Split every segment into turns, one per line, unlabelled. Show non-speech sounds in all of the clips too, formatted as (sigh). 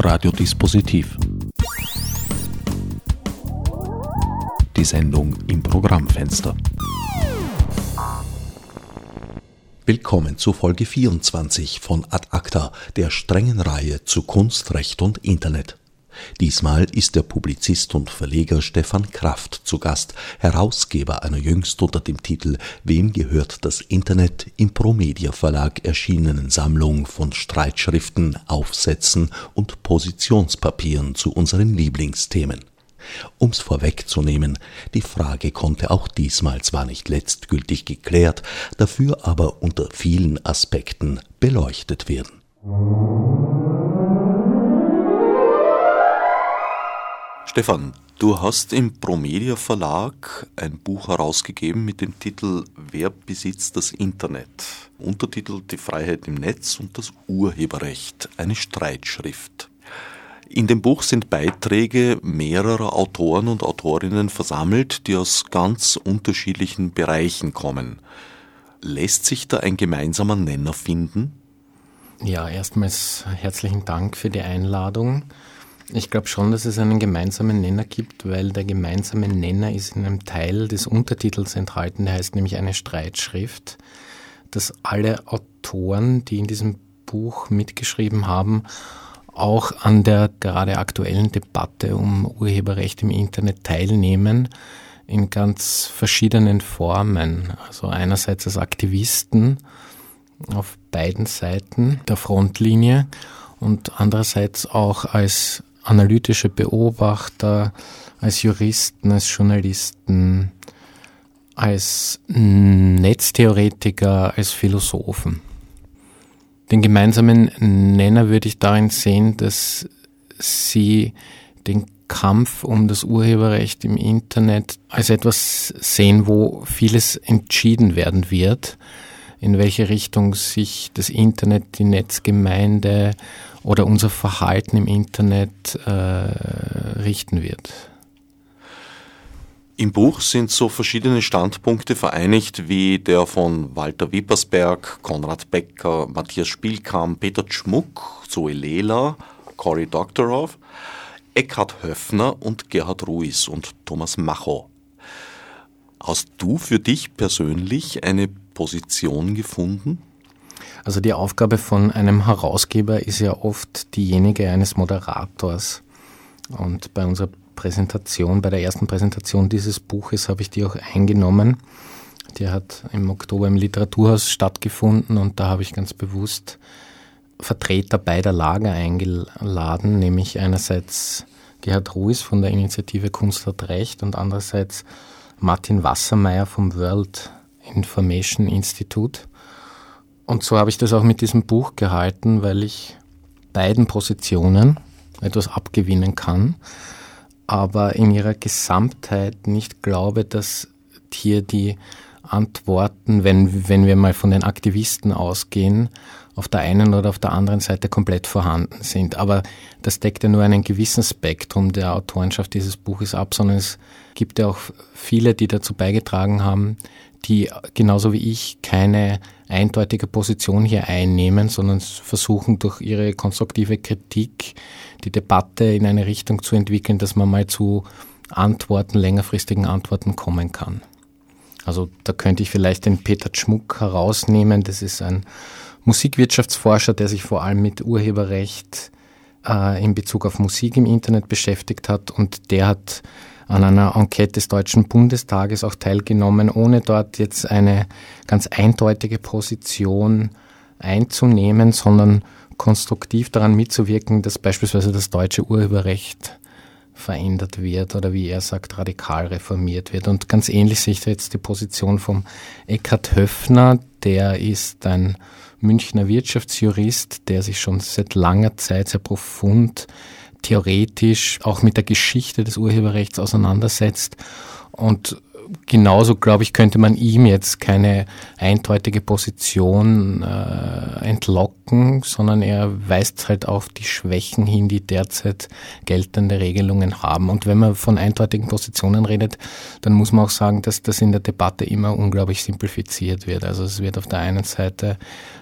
Radiodispositiv. Die Sendung im Programmfenster. Willkommen zu Folge 24 von Ad Acta, der strengen Reihe zu Kunst, Recht und Internet. Diesmal ist der Publizist und Verleger Stefan Kraft zu Gast, Herausgeber einer jüngst unter dem Titel Wem gehört das Internet im Promedia Verlag erschienenen Sammlung von Streitschriften, Aufsätzen und Positionspapieren zu unseren Lieblingsthemen. Um's vorwegzunehmen, die Frage konnte auch diesmal zwar nicht letztgültig geklärt, dafür aber unter vielen Aspekten beleuchtet werden. Stefan, du hast im Promedia Verlag ein Buch herausgegeben mit dem Titel Wer besitzt das Internet? Untertitel Die Freiheit im Netz und das Urheberrecht, eine Streitschrift. In dem Buch sind Beiträge mehrerer Autoren und Autorinnen versammelt, die aus ganz unterschiedlichen Bereichen kommen. Lässt sich da ein gemeinsamer Nenner finden?
Ja, erstmals herzlichen Dank für die Einladung. Ich glaube schon, dass es einen gemeinsamen Nenner gibt, weil der gemeinsame Nenner ist in einem Teil des Untertitels enthalten, der heißt nämlich eine Streitschrift, dass alle Autoren, die in diesem Buch mitgeschrieben haben, auch an der gerade aktuellen Debatte um Urheberrecht im Internet teilnehmen in ganz verschiedenen Formen. Also einerseits als Aktivisten auf beiden Seiten der Frontlinie und andererseits auch als analytische Beobachter, als Juristen, als Journalisten, als Netztheoretiker, als Philosophen. Den gemeinsamen Nenner würde ich darin sehen, dass sie den Kampf um das Urheberrecht im Internet als etwas sehen, wo vieles entschieden werden wird, in welche Richtung sich das Internet, die Netzgemeinde oder unser Verhalten im Internet äh, richten wird.
Im Buch sind so verschiedene Standpunkte vereinigt wie der von Walter Wippersberg, Konrad Becker, Matthias Spielkamp, Peter Schmuck, Zoe Lela, Cory Doctorow, Eckhard Höffner und Gerhard Ruiz und Thomas Macho. Hast du für dich persönlich eine Position gefunden?
Also die Aufgabe von einem Herausgeber ist ja oft diejenige eines Moderators. Und bei unserer Präsentation, bei der ersten Präsentation dieses Buches habe ich die auch eingenommen. Die hat im Oktober im Literaturhaus stattgefunden und da habe ich ganz bewusst Vertreter beider Lager eingeladen, nämlich einerseits Gerhard Ruiz von der Initiative Kunst hat Recht und andererseits Martin Wassermeier vom World Information Institute. Und so habe ich das auch mit diesem Buch gehalten, weil ich beiden Positionen etwas abgewinnen kann, aber in ihrer Gesamtheit nicht glaube, dass hier die Antworten, wenn, wenn wir mal von den Aktivisten ausgehen, auf der einen oder auf der anderen Seite komplett vorhanden sind. Aber das deckt ja nur einen gewissen Spektrum der Autorenschaft dieses Buches ab, sondern es gibt ja auch viele, die dazu beigetragen haben, die genauso wie ich keine eindeutige Position hier einnehmen, sondern versuchen durch ihre konstruktive Kritik die Debatte in eine Richtung zu entwickeln, dass man mal zu Antworten, längerfristigen Antworten kommen kann. Also da könnte ich vielleicht den Peter Schmuck herausnehmen. Das ist ein Musikwirtschaftsforscher, der sich vor allem mit Urheberrecht äh, in Bezug auf Musik im Internet beschäftigt hat und der hat an einer Enquete des Deutschen Bundestages auch teilgenommen, ohne dort jetzt eine ganz eindeutige Position einzunehmen, sondern konstruktiv daran mitzuwirken, dass beispielsweise das deutsche Urheberrecht verändert wird oder wie er sagt, radikal reformiert wird. Und ganz ähnlich sehe ich da jetzt die Position vom Eckhard Höffner, der ist ein Münchner Wirtschaftsjurist, der sich schon seit langer Zeit sehr profund theoretisch auch mit der Geschichte des Urheberrechts auseinandersetzt. Und genauso, glaube ich, könnte man ihm jetzt keine eindeutige Position äh, entlocken, sondern er weist halt auf die Schwächen hin, die derzeit geltende Regelungen haben. Und wenn man von eindeutigen Positionen redet, dann muss man auch sagen, dass das in der Debatte immer unglaublich simplifiziert wird. Also es wird auf der einen Seite,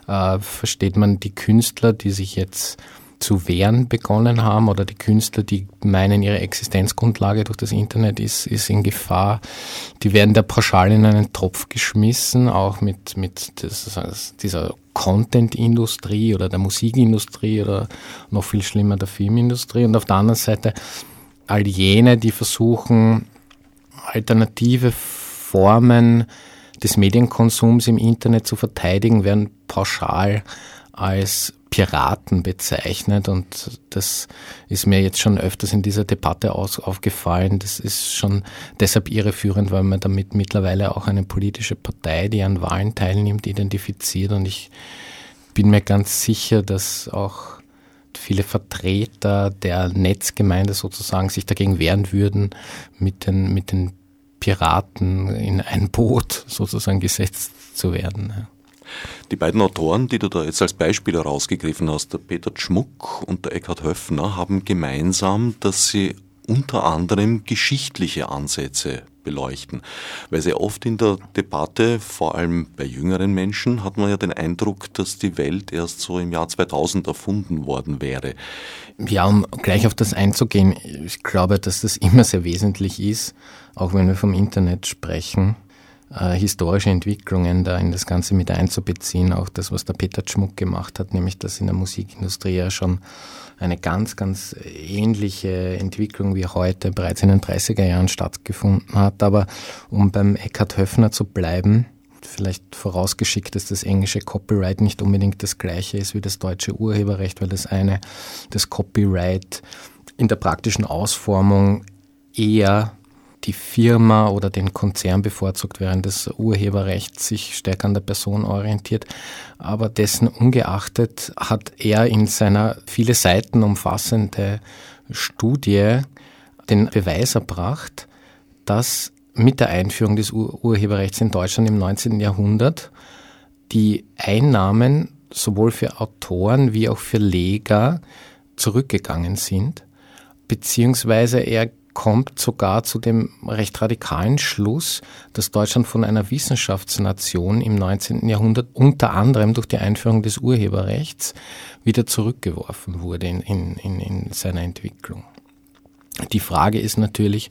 äh, versteht man die Künstler, die sich jetzt zu wehren begonnen haben oder die Künstler, die meinen, ihre Existenzgrundlage durch das Internet ist, ist in Gefahr, die werden da pauschal in einen Topf geschmissen, auch mit, mit das, dieser Content-Industrie oder der Musikindustrie oder noch viel schlimmer der Filmindustrie. Und auf der anderen Seite all jene, die versuchen, alternative Formen des Medienkonsums im Internet zu verteidigen, werden pauschal als Piraten bezeichnet und das ist mir jetzt schon öfters in dieser Debatte aufgefallen. Das ist schon deshalb irreführend, weil man damit mittlerweile auch eine politische Partei, die an Wahlen teilnimmt, identifiziert und ich bin mir ganz sicher, dass auch viele Vertreter der Netzgemeinde sozusagen sich dagegen wehren würden, mit den, mit den Piraten in ein Boot sozusagen gesetzt zu werden.
Die beiden Autoren, die du da jetzt als Beispiel herausgegriffen hast, der Peter Schmuck und der Eckhard Höffner, haben gemeinsam, dass sie unter anderem geschichtliche Ansätze beleuchten. Weil sehr oft in der Debatte, vor allem bei jüngeren Menschen, hat man ja den Eindruck, dass die Welt erst so im Jahr 2000 erfunden worden wäre.
Ja, um gleich auf das einzugehen, ich glaube, dass das immer sehr wesentlich ist, auch wenn wir vom Internet sprechen äh, historische Entwicklungen da in das Ganze mit einzubeziehen. Auch das, was der Peter Schmuck gemacht hat, nämlich dass in der Musikindustrie ja schon eine ganz, ganz ähnliche Entwicklung wie heute bereits in den 30er Jahren stattgefunden hat. Aber um beim Eckhard Höffner zu bleiben, vielleicht vorausgeschickt, dass das englische Copyright nicht unbedingt das gleiche ist wie das deutsche Urheberrecht, weil das eine, das Copyright in der praktischen Ausformung eher die Firma oder den Konzern bevorzugt, während das Urheberrecht sich stärker an der Person orientiert. Aber dessen ungeachtet hat er in seiner viele Seiten umfassende Studie den Beweis erbracht, dass mit der Einführung des Ur Urheberrechts in Deutschland im 19. Jahrhundert die Einnahmen sowohl für Autoren wie auch für Leger zurückgegangen sind, beziehungsweise er kommt sogar zu dem recht radikalen Schluss, dass Deutschland von einer Wissenschaftsnation im 19. Jahrhundert unter anderem durch die Einführung des Urheberrechts wieder zurückgeworfen wurde in, in, in, in seiner Entwicklung. Die Frage ist natürlich,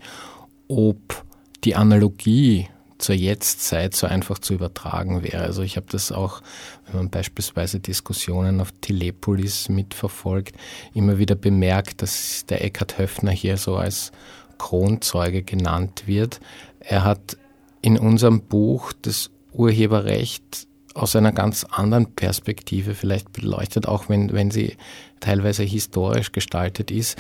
ob die Analogie zur Jetztzeit so einfach zu übertragen wäre. Also ich habe das auch, wenn man beispielsweise Diskussionen auf Telepolis mitverfolgt, immer wieder bemerkt, dass der Eckhard Höffner hier so als Kronzeuge genannt wird. Er hat in unserem Buch das Urheberrecht aus einer ganz anderen Perspektive vielleicht beleuchtet, auch wenn, wenn sie teilweise historisch gestaltet ist.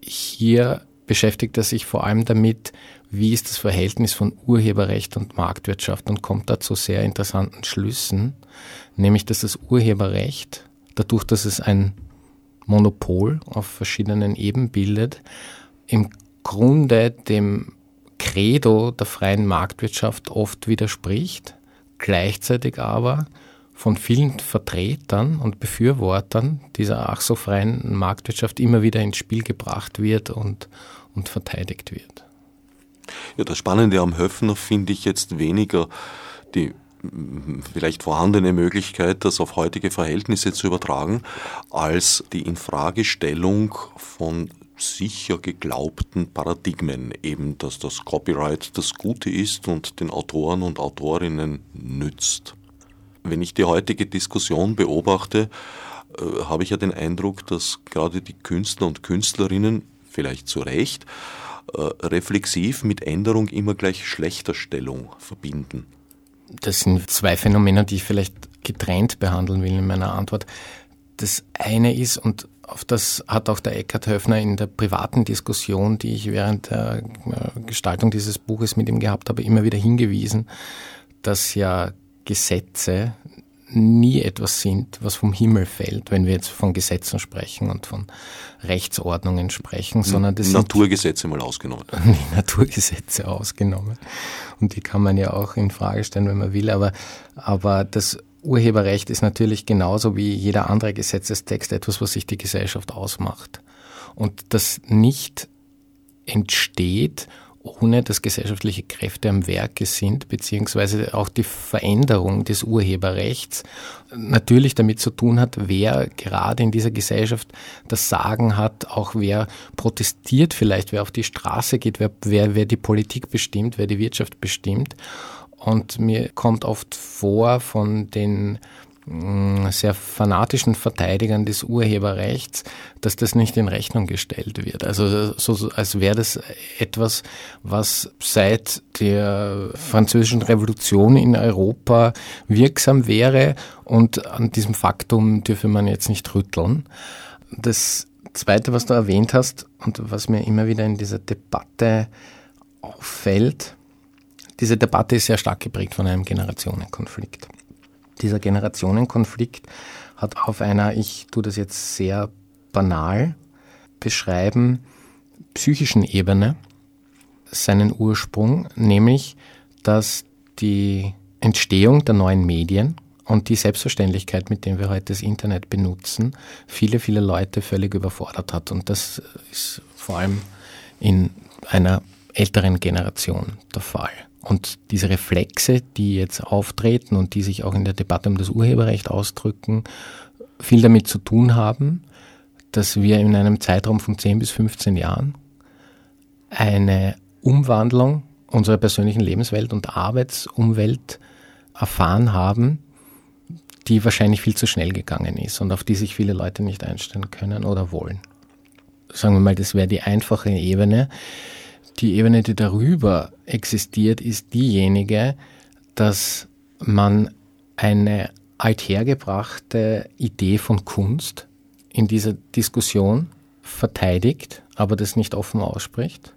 Hier beschäftigt er sich vor allem damit, wie ist das Verhältnis von Urheberrecht und Marktwirtschaft und kommt da zu sehr interessanten Schlüssen, nämlich dass das Urheberrecht, dadurch, dass es ein Monopol auf verschiedenen Ebenen bildet, im Grunde dem Credo der freien Marktwirtschaft oft widerspricht, gleichzeitig aber von vielen Vertretern und Befürwortern dieser ach so freien Marktwirtschaft immer wieder ins Spiel gebracht wird und, und verteidigt wird.
Ja, das Spannende am Höfner finde ich jetzt weniger die vielleicht vorhandene Möglichkeit, das auf heutige Verhältnisse zu übertragen, als die Infragestellung von sicher geglaubten Paradigmen, eben dass das Copyright das Gute ist und den Autoren und Autorinnen nützt. Wenn ich die heutige Diskussion beobachte, äh, habe ich ja den Eindruck, dass gerade die Künstler und Künstlerinnen, vielleicht zu Recht, reflexiv mit Änderung immer gleich schlechter Stellung verbinden.
Das sind zwei Phänomene, die ich vielleicht getrennt behandeln will in meiner Antwort. Das eine ist, und auf das hat auch der Eckhard Höfner in der privaten Diskussion, die ich während der äh, Gestaltung dieses Buches mit ihm gehabt habe, immer wieder hingewiesen, dass ja Gesetze nie etwas sind, was vom Himmel fällt, wenn wir jetzt von Gesetzen sprechen und von Rechtsordnungen sprechen, sondern das
Naturgesetze sind, mal ausgenommen. (laughs)
Die Naturgesetze ausgenommen. Und die kann man ja auch in Frage stellen, wenn man will, aber, aber das Urheberrecht ist natürlich genauso wie jeder andere Gesetzestext etwas, was sich die Gesellschaft ausmacht. Und das nicht entsteht ohne dass gesellschaftliche Kräfte am Werke sind, beziehungsweise auch die Veränderung des Urheberrechts natürlich damit zu tun hat, wer gerade in dieser Gesellschaft das Sagen hat, auch wer protestiert vielleicht, wer auf die Straße geht, wer, wer, wer die Politik bestimmt, wer die Wirtschaft bestimmt. Und mir kommt oft vor von den sehr fanatischen Verteidigern des Urheberrechts, dass das nicht in Rechnung gestellt wird. Also so, als wäre das etwas, was seit der französischen Revolution in Europa wirksam wäre und an diesem Faktum dürfe man jetzt nicht rütteln. Das Zweite, was du erwähnt hast und was mir immer wieder in dieser Debatte auffällt, diese Debatte ist sehr stark geprägt von einem Generationenkonflikt. Dieser Generationenkonflikt hat auf einer, ich tue das jetzt sehr banal beschreiben, psychischen Ebene seinen Ursprung, nämlich dass die Entstehung der neuen Medien und die Selbstverständlichkeit, mit der wir heute das Internet benutzen, viele, viele Leute völlig überfordert hat. Und das ist vor allem in einer älteren Generation der Fall. Und diese Reflexe, die jetzt auftreten und die sich auch in der Debatte um das Urheberrecht ausdrücken, viel damit zu tun haben, dass wir in einem Zeitraum von 10 bis 15 Jahren eine Umwandlung unserer persönlichen Lebenswelt und Arbeitsumwelt erfahren haben, die wahrscheinlich viel zu schnell gegangen ist und auf die sich viele Leute nicht einstellen können oder wollen. Sagen wir mal, das wäre die einfache Ebene. Die Ebene, die darüber existiert, ist diejenige, dass man eine althergebrachte Idee von Kunst in dieser Diskussion verteidigt, aber das nicht offen ausspricht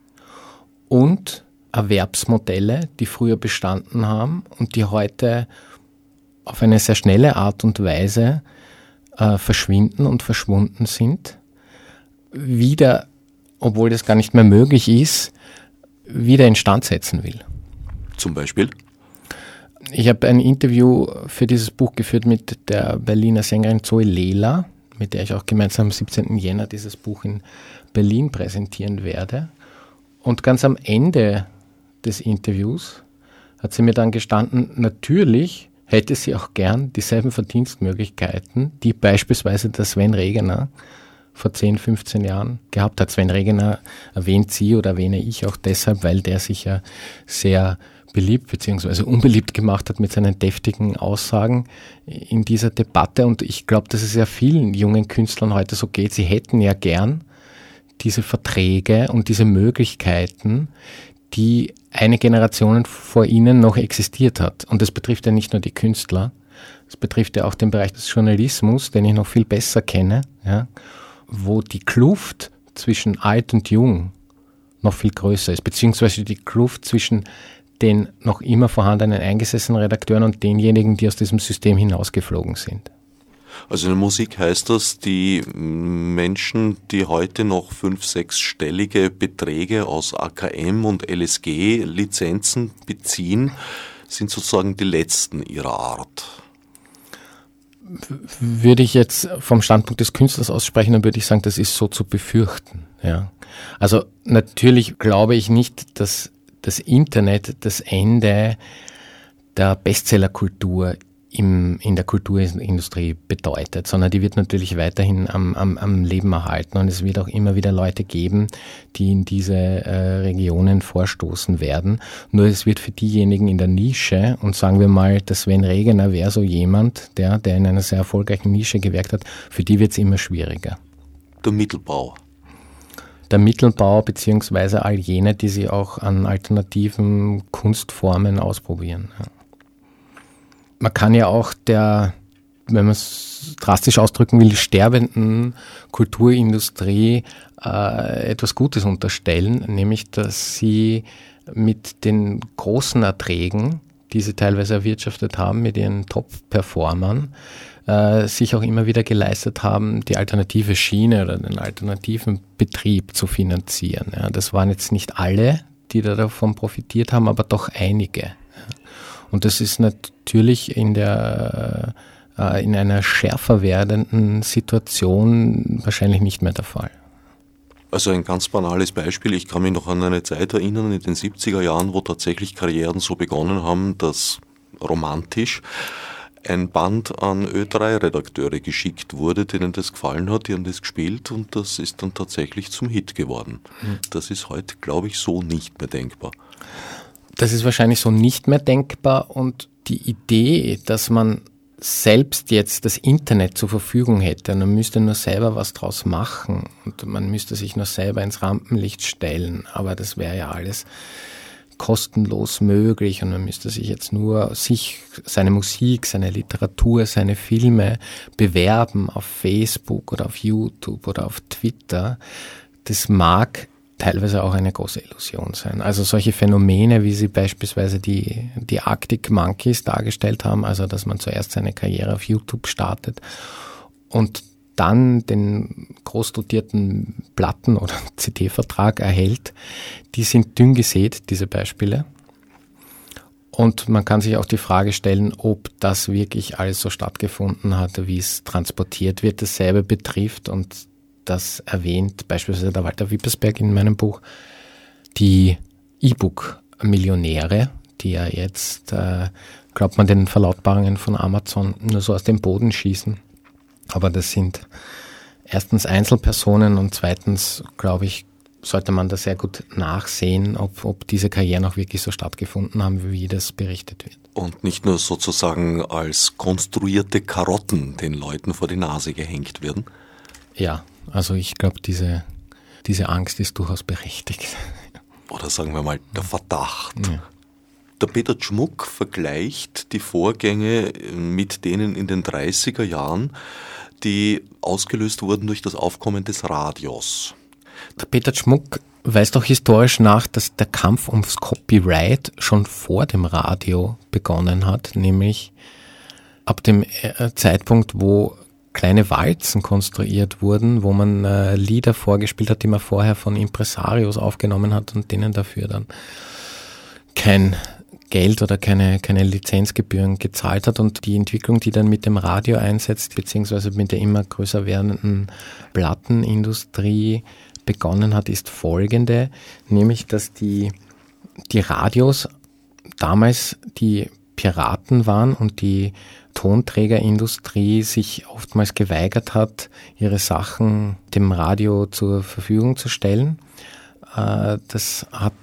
und Erwerbsmodelle, die früher bestanden haben und die heute auf eine sehr schnelle Art und Weise äh, verschwinden und verschwunden sind, wieder, obwohl das gar nicht mehr möglich ist, wieder instand setzen will.
Zum Beispiel?
Ich habe ein Interview für dieses Buch geführt mit der Berliner Sängerin Zoe Lela, mit der ich auch gemeinsam am 17. Jänner dieses Buch in Berlin präsentieren werde. Und ganz am Ende des Interviews hat sie mir dann gestanden, natürlich hätte sie auch gern dieselben Verdienstmöglichkeiten, die beispielsweise der Sven Regener vor 10, 15 Jahren gehabt hat. Sven Regener erwähnt sie oder erwähne ich auch deshalb, weil der sich ja sehr beliebt bzw. unbeliebt gemacht hat mit seinen deftigen Aussagen in dieser Debatte. Und ich glaube, dass es ja vielen jungen Künstlern heute so geht. Sie hätten ja gern diese Verträge und diese Möglichkeiten, die eine Generation vor ihnen noch existiert hat. Und das betrifft ja nicht nur die Künstler, es betrifft ja auch den Bereich des Journalismus, den ich noch viel besser kenne. Ja wo die Kluft zwischen alt und jung noch viel größer ist, beziehungsweise die Kluft zwischen den noch immer vorhandenen eingesessenen Redakteuren und denjenigen, die aus diesem System hinausgeflogen sind.
Also in der Musik heißt das, die Menschen, die heute noch fünf, sechsstellige Beträge aus AKM und LSG Lizenzen beziehen, sind sozusagen die letzten ihrer Art
würde ich jetzt vom Standpunkt des Künstlers aussprechen, dann würde ich sagen, das ist so zu befürchten. Ja. Also natürlich glaube ich nicht, dass das Internet das Ende der Bestsellerkultur im, in der Kulturindustrie bedeutet, sondern die wird natürlich weiterhin am, am, am Leben erhalten und es wird auch immer wieder Leute geben, die in diese äh, Regionen vorstoßen werden. Nur es wird für diejenigen in der Nische und sagen wir mal, der Sven Regener wäre so jemand, der, der in einer sehr erfolgreichen Nische gewirkt hat, für die wird es immer schwieriger.
Der Mittelbau
der Mittelbau beziehungsweise all jene, die sie auch an alternativen Kunstformen ausprobieren. Ja man kann ja auch der, wenn man es drastisch ausdrücken will, sterbenden Kulturindustrie äh, etwas Gutes unterstellen, nämlich dass sie mit den großen Erträgen, die sie teilweise erwirtschaftet haben, mit ihren Top-Performern, äh, sich auch immer wieder geleistet haben, die alternative Schiene oder den alternativen Betrieb zu finanzieren. Ja, das waren jetzt nicht alle, die da davon profitiert haben, aber doch einige. Und das ist natürlich in der äh, in einer schärfer werdenden Situation wahrscheinlich nicht mehr der Fall.
Also ein ganz banales Beispiel. Ich kann mich noch an eine Zeit erinnern, in den 70er Jahren, wo tatsächlich Karrieren so begonnen haben, dass romantisch ein Band an Ö3-Redakteure geschickt wurde, denen das gefallen hat, die haben das gespielt und das ist dann tatsächlich zum Hit geworden. Mhm. Das ist heute, glaube ich, so nicht mehr denkbar.
Das ist wahrscheinlich so nicht mehr denkbar und die Idee, dass man selbst jetzt das Internet zur Verfügung hätte, man müsste nur selber was draus machen und man müsste sich nur selber ins Rampenlicht stellen, aber das wäre ja alles kostenlos möglich und man müsste sich jetzt nur sich, seine Musik, seine Literatur, seine Filme bewerben auf Facebook oder auf YouTube oder auf Twitter. Das mag teilweise auch eine große Illusion sein. Also solche Phänomene, wie sie beispielsweise die, die Arctic Monkeys dargestellt haben, also dass man zuerst seine Karriere auf YouTube startet und dann den großdotierten Platten- oder (laughs) CD-Vertrag erhält, die sind dünn gesät, diese Beispiele. Und man kann sich auch die Frage stellen, ob das wirklich alles so stattgefunden hat, wie es transportiert wird, dasselbe betrifft. Und das erwähnt beispielsweise der Walter Wippersberg in meinem Buch, die E-Book-Millionäre, die ja jetzt, äh, glaubt man, den Verlautbarungen von Amazon nur so aus dem Boden schießen aber das sind erstens Einzelpersonen und zweitens, glaube ich, sollte man da sehr gut nachsehen, ob, ob diese Karrieren auch wirklich so stattgefunden haben, wie das berichtet wird.
Und nicht nur sozusagen als konstruierte Karotten den Leuten vor die Nase gehängt werden?
Ja, also ich glaube, diese, diese Angst ist durchaus berechtigt. (laughs)
Oder sagen wir mal der Verdacht. Ja. Der Peter Schmuck vergleicht die Vorgänge mit denen in den 30er Jahren, die ausgelöst wurden durch das Aufkommen des Radios.
Der Peter Schmuck weist auch historisch nach, dass der Kampf ums Copyright schon vor dem Radio begonnen hat, nämlich ab dem äh, Zeitpunkt, wo kleine Walzen konstruiert wurden, wo man äh, Lieder vorgespielt hat, die man vorher von Impresarios aufgenommen hat und denen dafür dann kein Geld oder keine, keine Lizenzgebühren gezahlt hat. Und die Entwicklung, die dann mit dem Radio einsetzt, beziehungsweise mit der immer größer werdenden Plattenindustrie begonnen hat, ist folgende, nämlich dass die, die Radios damals die Piraten waren und die Tonträgerindustrie sich oftmals geweigert hat, ihre Sachen dem Radio zur Verfügung zu stellen. Äh, das hat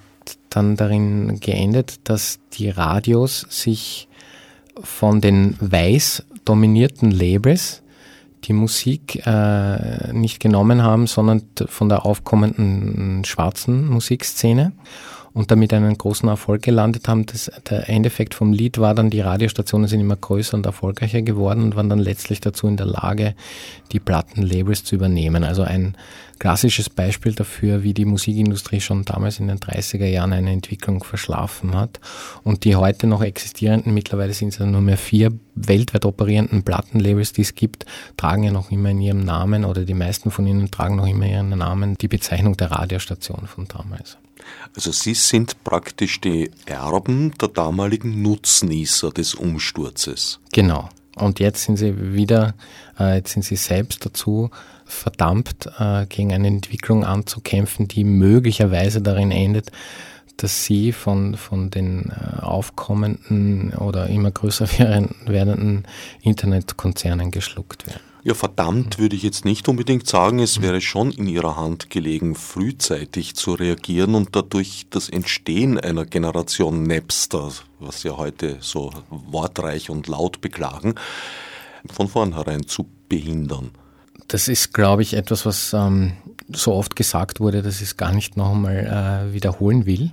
dann darin geendet, dass die Radios sich von den weiß dominierten Labels die Musik äh, nicht genommen haben, sondern von der aufkommenden schwarzen Musikszene und damit einen großen Erfolg gelandet haben. Das, der Endeffekt vom Lied war dann, die Radiostationen sind immer größer und erfolgreicher geworden und waren dann letztlich dazu in der Lage, die Plattenlabels zu übernehmen. Also ein klassisches Beispiel dafür, wie die Musikindustrie schon damals in den 30er Jahren eine Entwicklung verschlafen hat. Und die heute noch existierenden, mittlerweile sind es ja nur mehr vier weltweit operierenden Plattenlabels, die es gibt, tragen ja noch immer in ihrem Namen oder die meisten von ihnen tragen noch immer ihren Namen die Bezeichnung der Radiostation von damals.
Also Sie sind praktisch die Erben der damaligen Nutznießer des Umsturzes.
Genau. Und jetzt sind Sie wieder, äh, jetzt sind Sie selbst dazu verdammt, äh, gegen eine Entwicklung anzukämpfen, die möglicherweise darin endet, dass sie von, von den äh, aufkommenden oder immer größer (laughs) werdenden Internetkonzernen geschluckt werden.
Ja, verdammt würde ich jetzt nicht unbedingt sagen. Es wäre schon in ihrer Hand gelegen, frühzeitig zu reagieren und dadurch das Entstehen einer Generation Napster, was ja heute so wortreich und laut beklagen, von vornherein zu behindern.
Das ist, glaube ich, etwas, was ähm, so oft gesagt wurde, dass ich es gar nicht noch einmal äh, wiederholen will.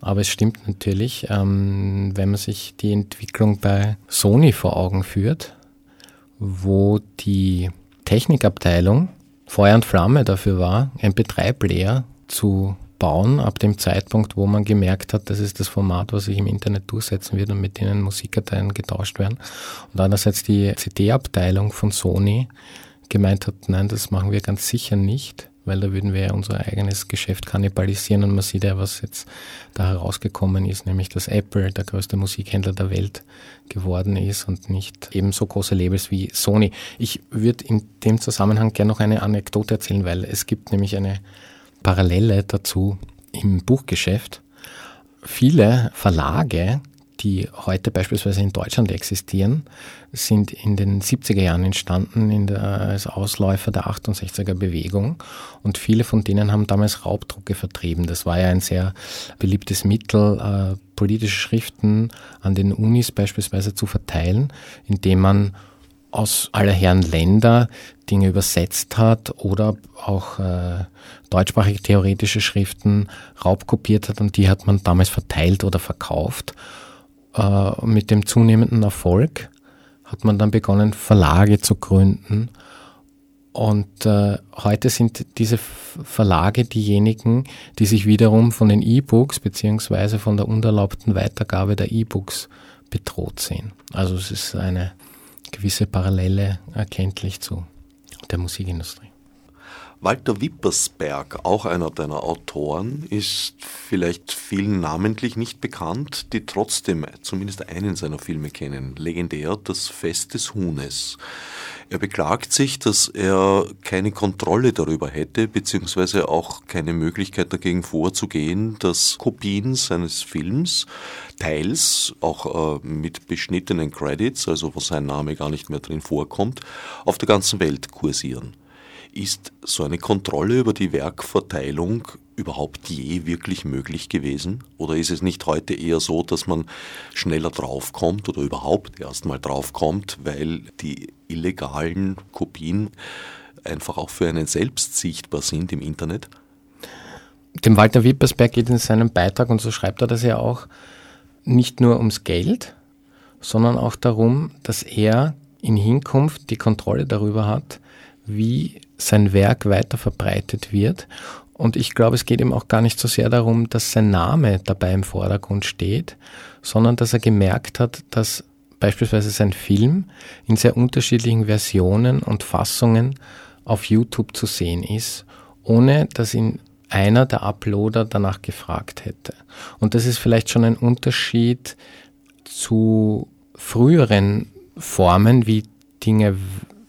Aber es stimmt natürlich, ähm, wenn man sich die Entwicklung bei Sony vor Augen führt, wo die Technikabteilung Feuer und Flamme dafür war, MP3-Player zu bauen, ab dem Zeitpunkt, wo man gemerkt hat, das ist das Format, was sich im Internet durchsetzen wird und mit denen Musikdateien getauscht werden. Und andererseits die CD-Abteilung von Sony gemeint hat, nein, das machen wir ganz sicher nicht. Weil da würden wir ja unser eigenes Geschäft kannibalisieren und man sieht ja, was jetzt da herausgekommen ist, nämlich dass Apple der größte Musikhändler der Welt geworden ist und nicht ebenso große Labels wie Sony. Ich würde in dem Zusammenhang gerne noch eine Anekdote erzählen, weil es gibt nämlich eine Parallele dazu im Buchgeschäft. Viele Verlage die heute beispielsweise in Deutschland existieren, sind in den 70er Jahren entstanden der, als Ausläufer der 68er Bewegung und viele von denen haben damals Raubdrucke vertrieben. Das war ja ein sehr beliebtes Mittel, äh, politische Schriften an den Unis beispielsweise zu verteilen, indem man aus aller Herren Länder Dinge übersetzt hat oder auch äh, deutschsprachige theoretische Schriften raubkopiert hat und die hat man damals verteilt oder verkauft. Äh, mit dem zunehmenden Erfolg hat man dann begonnen, Verlage zu gründen. Und äh, heute sind diese Verlage diejenigen, die sich wiederum von den E-Books beziehungsweise von der unerlaubten Weitergabe der E-Books bedroht sehen. Also es ist eine gewisse Parallele erkenntlich zu der Musikindustrie.
Walter Wippersberg, auch einer deiner Autoren, ist vielleicht vielen namentlich nicht bekannt, die trotzdem zumindest einen seiner Filme kennen. Legendär Das Fest des Huhnes. Er beklagt sich, dass er keine Kontrolle darüber hätte, beziehungsweise auch keine Möglichkeit dagegen vorzugehen, dass Kopien seines Films teils auch äh, mit beschnittenen Credits, also wo sein Name gar nicht mehr drin vorkommt, auf der ganzen Welt kursieren. Ist so eine Kontrolle über die Werkverteilung überhaupt je wirklich möglich gewesen? Oder ist es nicht heute eher so, dass man schneller draufkommt oder überhaupt erst mal draufkommt, weil die illegalen Kopien einfach auch für einen selbst sichtbar sind im Internet?
Dem Walter Wippersberg geht in seinem Beitrag, und so schreibt er das ja auch, nicht nur ums Geld, sondern auch darum, dass er in Hinkunft die Kontrolle darüber hat, wie sein Werk weiter verbreitet wird. Und ich glaube, es geht ihm auch gar nicht so sehr darum, dass sein Name dabei im Vordergrund steht, sondern dass er gemerkt hat, dass beispielsweise sein Film in sehr unterschiedlichen Versionen und Fassungen auf YouTube zu sehen ist, ohne dass ihn einer der Uploader danach gefragt hätte. Und das ist vielleicht schon ein Unterschied zu früheren Formen, wie Dinge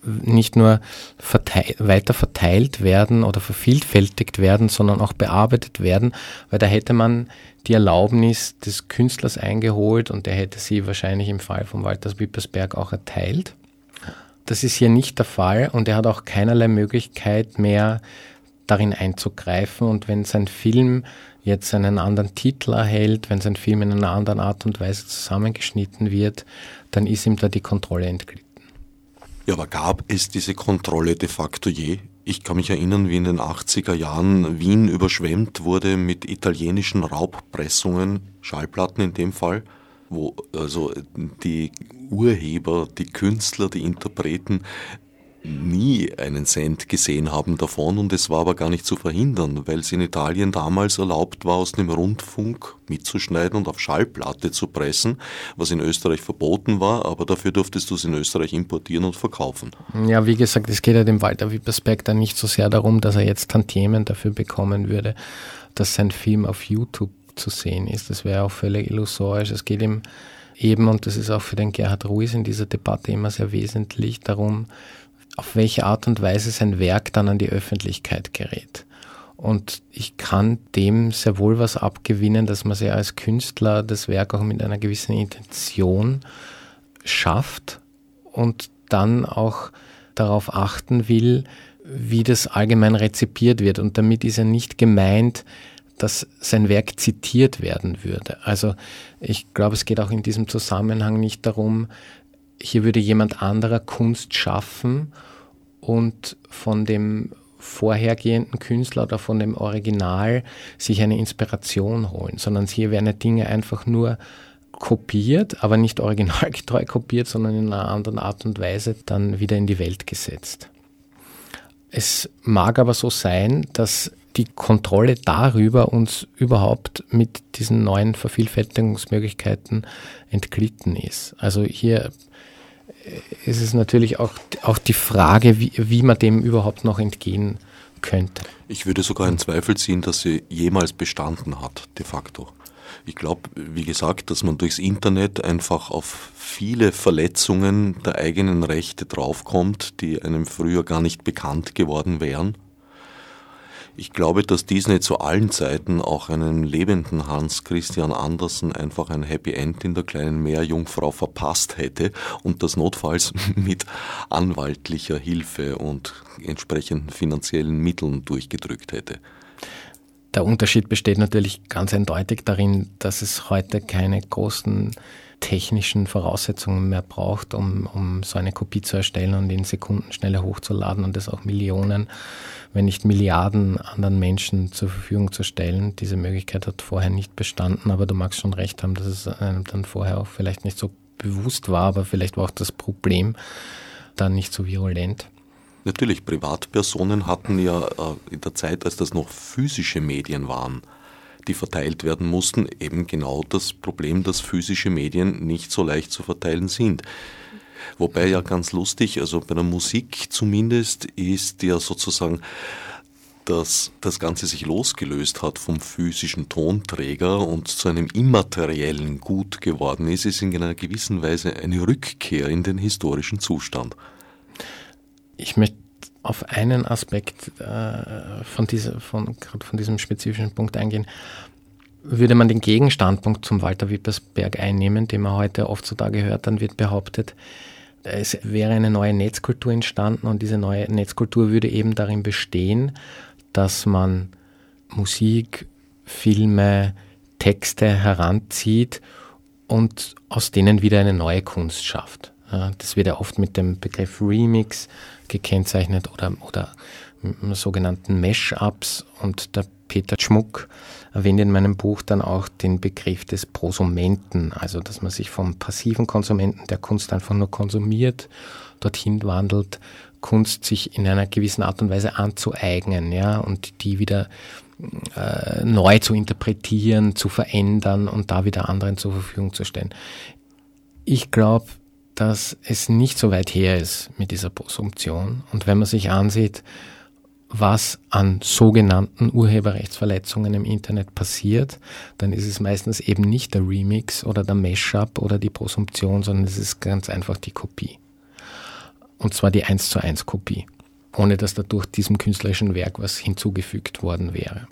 nicht nur verteil, weiter verteilt werden oder vervielfältigt werden, sondern auch bearbeitet werden, weil da hätte man die Erlaubnis des Künstlers eingeholt und der hätte sie wahrscheinlich im Fall von Walter Wippersberg auch erteilt. Das ist hier nicht der Fall und er hat auch keinerlei Möglichkeit mehr darin einzugreifen und wenn sein Film jetzt einen anderen Titel erhält, wenn sein Film in einer anderen Art und Weise zusammengeschnitten wird, dann ist ihm da die Kontrolle entglitten.
Ja, aber gab es diese Kontrolle de facto je? Ich kann mich erinnern, wie in den 80er Jahren Wien überschwemmt wurde mit italienischen Raubpressungen, Schallplatten in dem Fall, wo also die Urheber, die Künstler, die Interpreten nie einen Cent gesehen haben davon und es war aber gar nicht zu verhindern, weil es in Italien damals erlaubt war, aus dem Rundfunk mitzuschneiden und auf Schallplatte zu pressen, was in Österreich verboten war, aber dafür durftest du es in Österreich importieren und verkaufen.
Ja, wie gesagt, es geht ja dem Walter Wippersberg dann nicht so sehr darum, dass er jetzt Tantiemen dafür bekommen würde, dass sein Film auf YouTube zu sehen ist. Das wäre auch völlig illusorisch. Es geht ihm eben, und das ist auch für den Gerhard Ruiz in dieser Debatte immer sehr wesentlich, darum, auf welche Art und Weise sein Werk dann an die Öffentlichkeit gerät. Und ich kann dem sehr wohl was abgewinnen, dass man sich als Künstler das Werk auch mit einer gewissen Intention schafft und dann auch darauf achten will, wie das allgemein rezipiert wird. Und damit ist ja nicht gemeint, dass sein Werk zitiert werden würde. Also ich glaube, es geht auch in diesem Zusammenhang nicht darum, hier würde jemand anderer Kunst schaffen und von dem vorhergehenden Künstler oder von dem Original sich eine Inspiration holen, sondern hier werden Dinge einfach nur kopiert, aber nicht originalgetreu (laughs) kopiert, sondern in einer anderen Art und Weise dann wieder in die Welt gesetzt. Es mag aber so sein, dass die Kontrolle darüber uns überhaupt mit diesen neuen Vervielfältigungsmöglichkeiten entglitten ist. Also hier ist es natürlich auch, auch die Frage, wie, wie man dem überhaupt noch entgehen könnte.
Ich würde sogar in Zweifel ziehen, dass sie jemals bestanden hat, de facto. Ich glaube, wie gesagt, dass man durchs Internet einfach auf viele Verletzungen der eigenen Rechte draufkommt, die einem früher gar nicht bekannt geworden wären. Ich glaube, dass Disney zu allen Zeiten auch einen lebenden Hans Christian Andersen einfach ein Happy End in der kleinen Meerjungfrau verpasst hätte und das notfalls (laughs) mit anwaltlicher Hilfe und entsprechenden finanziellen Mitteln durchgedrückt hätte.
Der Unterschied besteht natürlich ganz eindeutig darin, dass es heute keine großen technischen Voraussetzungen mehr braucht, um, um so eine Kopie zu erstellen und in Sekunden schneller hochzuladen und das auch Millionen, wenn nicht Milliarden anderen Menschen zur Verfügung zu stellen. Diese Möglichkeit hat vorher nicht bestanden, aber du magst schon recht haben, dass es einem dann vorher auch vielleicht nicht so bewusst war, aber vielleicht war auch das Problem dann nicht so virulent.
Natürlich, Privatpersonen hatten ja äh, in der Zeit, als das noch physische Medien waren, die verteilt werden mussten, eben genau das Problem, dass physische Medien nicht so leicht zu verteilen sind. Wobei ja ganz lustig, also bei der Musik zumindest ist ja sozusagen dass das Ganze sich losgelöst hat vom physischen Tonträger und zu einem immateriellen Gut geworden ist, ist in einer gewissen Weise eine Rückkehr in den historischen Zustand.
Ich möchte auf einen Aspekt äh, von, dieser, von, von diesem spezifischen Punkt eingehen. Würde man den Gegenstandpunkt zum Walter Wippersberg einnehmen, den man heute oft so da gehört, dann wird behauptet, es wäre eine neue Netzkultur entstanden und diese neue Netzkultur würde eben darin bestehen, dass man Musik, Filme, Texte heranzieht und aus denen wieder eine neue Kunst schafft. Das wird ja oft mit dem Begriff Remix gekennzeichnet oder, oder sogenannten Mesh-Ups und der Peter Schmuck erwähnt in meinem Buch dann auch den Begriff des Prosumenten, also dass man sich vom passiven Konsumenten, der Kunst einfach nur konsumiert, dorthin wandelt, Kunst sich in einer gewissen Art und Weise anzueignen, ja, und die wieder äh, neu zu interpretieren, zu verändern und da wieder anderen zur Verfügung zu stellen. Ich glaube, dass es nicht so weit her ist mit dieser Prosumption. Und wenn man sich ansieht, was an sogenannten Urheberrechtsverletzungen im Internet passiert, dann ist es meistens eben nicht der Remix oder der Mashup oder die Prosumption, sondern es ist ganz einfach die Kopie. Und zwar die 1 zu 1 Kopie, ohne dass dadurch diesem künstlerischen Werk was hinzugefügt worden wäre.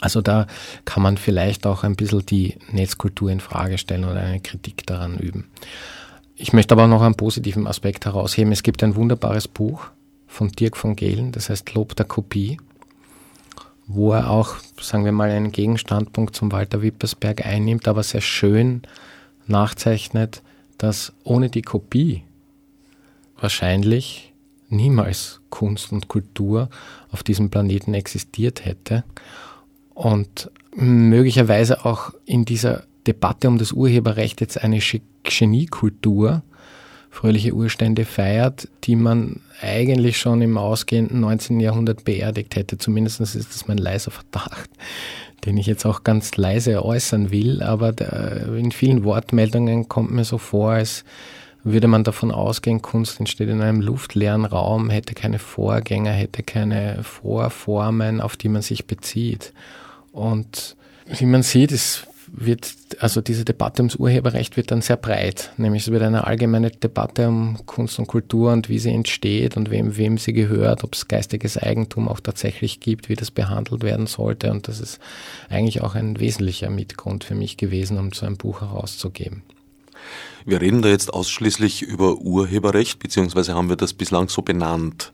Also da kann man vielleicht auch ein bisschen die Netzkultur in Frage stellen oder eine Kritik daran üben. Ich möchte aber noch einen positiven Aspekt herausheben. Es gibt ein wunderbares Buch, von Dirk von Gehlen, das heißt Lob der Kopie, wo er auch, sagen wir mal, einen Gegenstandpunkt zum Walter Wippersberg einnimmt, aber sehr schön nachzeichnet, dass ohne die Kopie wahrscheinlich niemals Kunst und Kultur auf diesem Planeten existiert hätte und möglicherweise auch in dieser Debatte um das Urheberrecht jetzt eine Geniekultur fröhliche Urstände feiert, die man eigentlich schon im ausgehenden 19. Jahrhundert beerdigt hätte. Zumindest ist das mein leiser Verdacht, (laughs) den ich jetzt auch ganz leise äußern will. Aber in vielen Wortmeldungen kommt mir so vor, als würde man davon ausgehen, Kunst entsteht in einem luftleeren Raum, hätte keine Vorgänger, hätte keine Vorformen, auf die man sich bezieht. Und wie man sieht, ist wird, also diese Debatte ums Urheberrecht wird dann sehr breit. Nämlich es wird eine allgemeine Debatte um Kunst und Kultur und wie sie entsteht und wem, wem sie gehört, ob es geistiges Eigentum auch tatsächlich gibt, wie das behandelt werden sollte. Und das ist eigentlich auch ein wesentlicher Mitgrund für mich gewesen, um so ein Buch herauszugeben.
Wir reden da jetzt ausschließlich über Urheberrecht, beziehungsweise haben wir das bislang so benannt.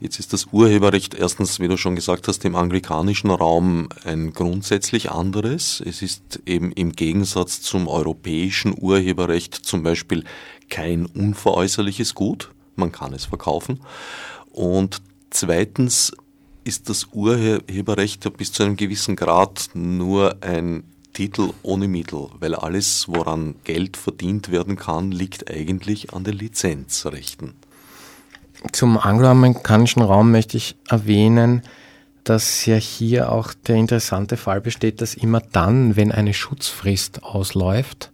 Jetzt ist das Urheberrecht erstens, wie du schon gesagt hast, im anglikanischen Raum ein grundsätzlich anderes. Es ist eben im Gegensatz zum europäischen Urheberrecht zum Beispiel kein unveräußerliches Gut. Man kann es verkaufen. Und zweitens ist das Urheberrecht bis zu einem gewissen Grad nur ein Titel ohne Mittel, weil alles, woran Geld verdient werden kann, liegt eigentlich an den Lizenzrechten.
Zum angloamerikanischen Raum möchte ich erwähnen, dass ja hier auch der interessante Fall besteht, dass immer dann, wenn eine Schutzfrist ausläuft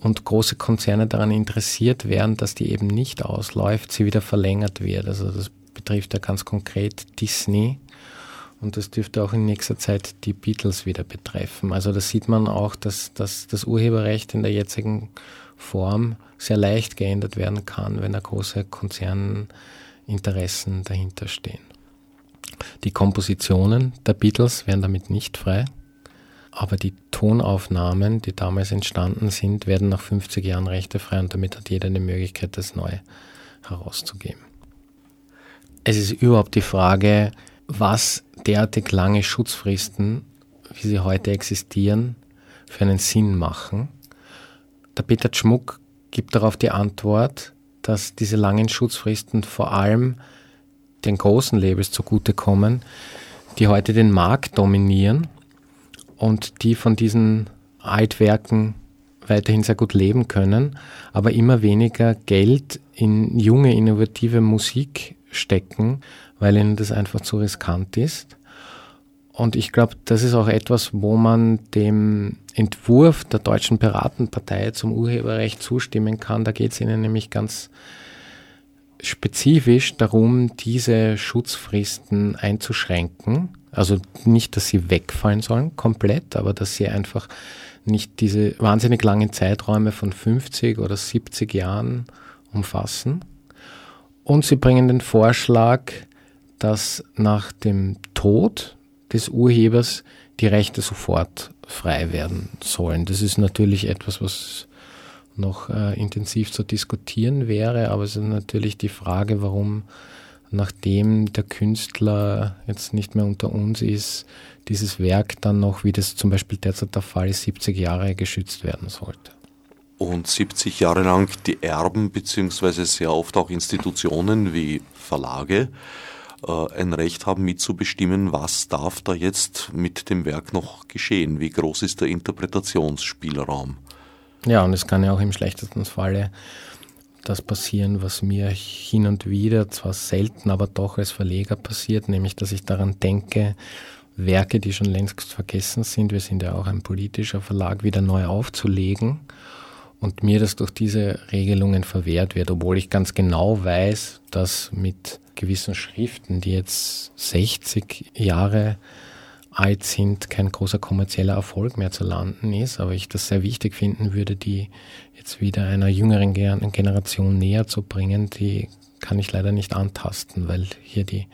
und große Konzerne daran interessiert wären, dass die eben nicht ausläuft, sie wieder verlängert wird. Also das betrifft ja ganz konkret Disney. Und das dürfte auch in nächster Zeit die Beatles wieder betreffen. Also da sieht man auch, dass, dass das Urheberrecht in der jetzigen Form sehr leicht geändert werden kann, wenn da große Konzerninteressen dahinter stehen. Die Kompositionen der Beatles wären damit nicht frei, aber die Tonaufnahmen, die damals entstanden sind, werden nach 50 Jahren rechtefrei und damit hat jeder eine Möglichkeit, das neu herauszugeben. Es ist überhaupt die Frage, was derartig lange Schutzfristen, wie sie heute existieren, für einen Sinn machen. Der Peter Schmuck gibt darauf die Antwort, dass diese langen Schutzfristen vor allem den großen Labels zugutekommen, die heute den Markt dominieren und die von diesen Altwerken weiterhin sehr gut leben können, aber immer weniger Geld in junge, innovative Musik stecken, weil ihnen das einfach zu riskant ist. Und ich glaube, das ist auch etwas, wo man dem Entwurf der Deutschen Piratenpartei zum Urheberrecht zustimmen kann. Da geht es ihnen nämlich ganz spezifisch darum, diese Schutzfristen einzuschränken. Also nicht, dass sie wegfallen sollen komplett, aber dass sie einfach nicht diese wahnsinnig langen Zeiträume von 50 oder 70 Jahren umfassen. Und sie bringen den Vorschlag, dass nach dem Tod des Urhebers die Rechte sofort frei werden sollen. Das ist natürlich etwas, was noch äh, intensiv zu diskutieren wäre, aber es ist natürlich die Frage, warum nachdem der Künstler jetzt nicht mehr unter uns ist, dieses Werk dann noch, wie das zum Beispiel derzeit der Fall ist, 70 Jahre geschützt werden sollte.
Und 70 Jahre lang die Erben beziehungsweise sehr oft auch Institutionen wie Verlage ein Recht haben mitzubestimmen, was darf da jetzt mit dem Werk noch geschehen, wie groß ist der Interpretationsspielraum.
Ja, und es kann ja auch im schlechtesten Falle das passieren, was mir hin und wieder, zwar selten, aber doch als Verleger passiert, nämlich dass ich daran denke, Werke, die schon längst vergessen sind, wir sind ja auch ein politischer Verlag, wieder neu aufzulegen und mir das durch diese Regelungen verwehrt wird, obwohl ich ganz genau weiß, dass mit gewissen Schriften, die jetzt 60 Jahre alt sind, kein großer kommerzieller Erfolg mehr zu landen ist, aber ich das sehr wichtig finden würde, die jetzt wieder einer jüngeren Generation näher zu bringen, die kann ich leider nicht antasten, weil hier die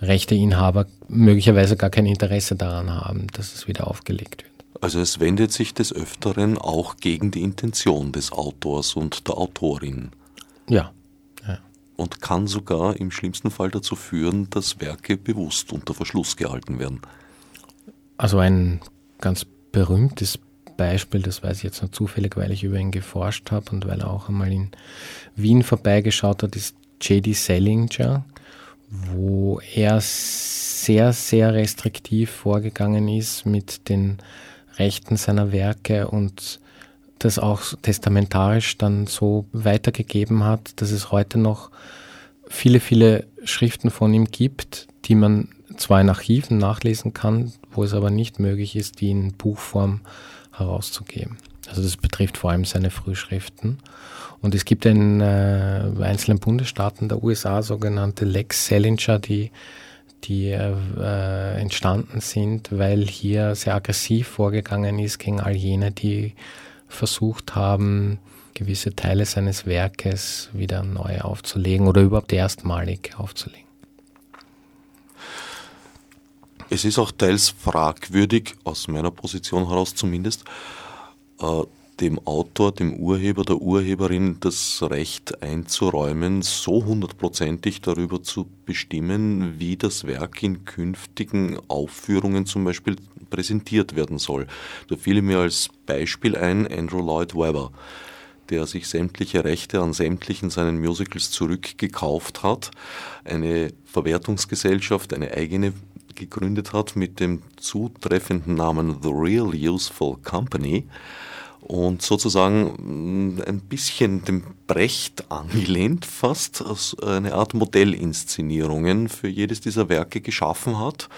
Rechteinhaber möglicherweise gar kein Interesse daran haben, dass es wieder aufgelegt wird.
Also es wendet sich des Öfteren auch gegen die Intention des Autors und der Autorin.
Ja.
ja. Und kann sogar im schlimmsten Fall dazu führen, dass Werke bewusst unter Verschluss gehalten werden.
Also ein ganz berühmtes Beispiel, das weiß ich jetzt nur zufällig, weil ich über ihn geforscht habe und weil er auch einmal in Wien vorbeigeschaut hat, ist J.D. Salinger, wo er sehr, sehr restriktiv vorgegangen ist mit den Rechten seiner Werke und das auch testamentarisch dann so weitergegeben hat, dass es heute noch viele, viele Schriften von ihm gibt, die man zwar in Archiven nachlesen kann, wo es aber nicht möglich ist, die in Buchform herauszugeben. Also das betrifft vor allem seine Frühschriften. Und es gibt in äh, einzelnen Bundesstaaten der USA sogenannte Lex Salinger, die die äh, entstanden sind, weil hier sehr aggressiv vorgegangen ist gegen all jene, die versucht haben, gewisse Teile seines Werkes wieder neu aufzulegen oder überhaupt erstmalig aufzulegen.
Es ist auch teils fragwürdig, aus meiner Position heraus zumindest, äh, dem Autor, dem Urheber, der Urheberin das Recht einzuräumen, so hundertprozentig darüber zu bestimmen, wie das Werk in künftigen Aufführungen zum Beispiel präsentiert werden soll. Da fiel mir als Beispiel ein Andrew Lloyd Webber, der sich sämtliche Rechte an sämtlichen seinen Musicals zurückgekauft hat, eine Verwertungsgesellschaft, eine eigene gegründet hat mit dem zutreffenden Namen The Real Useful Company und sozusagen mm, ein bisschen dem Brecht angelehnt, fast eine Art Modellinszenierungen für jedes dieser Werke geschaffen hat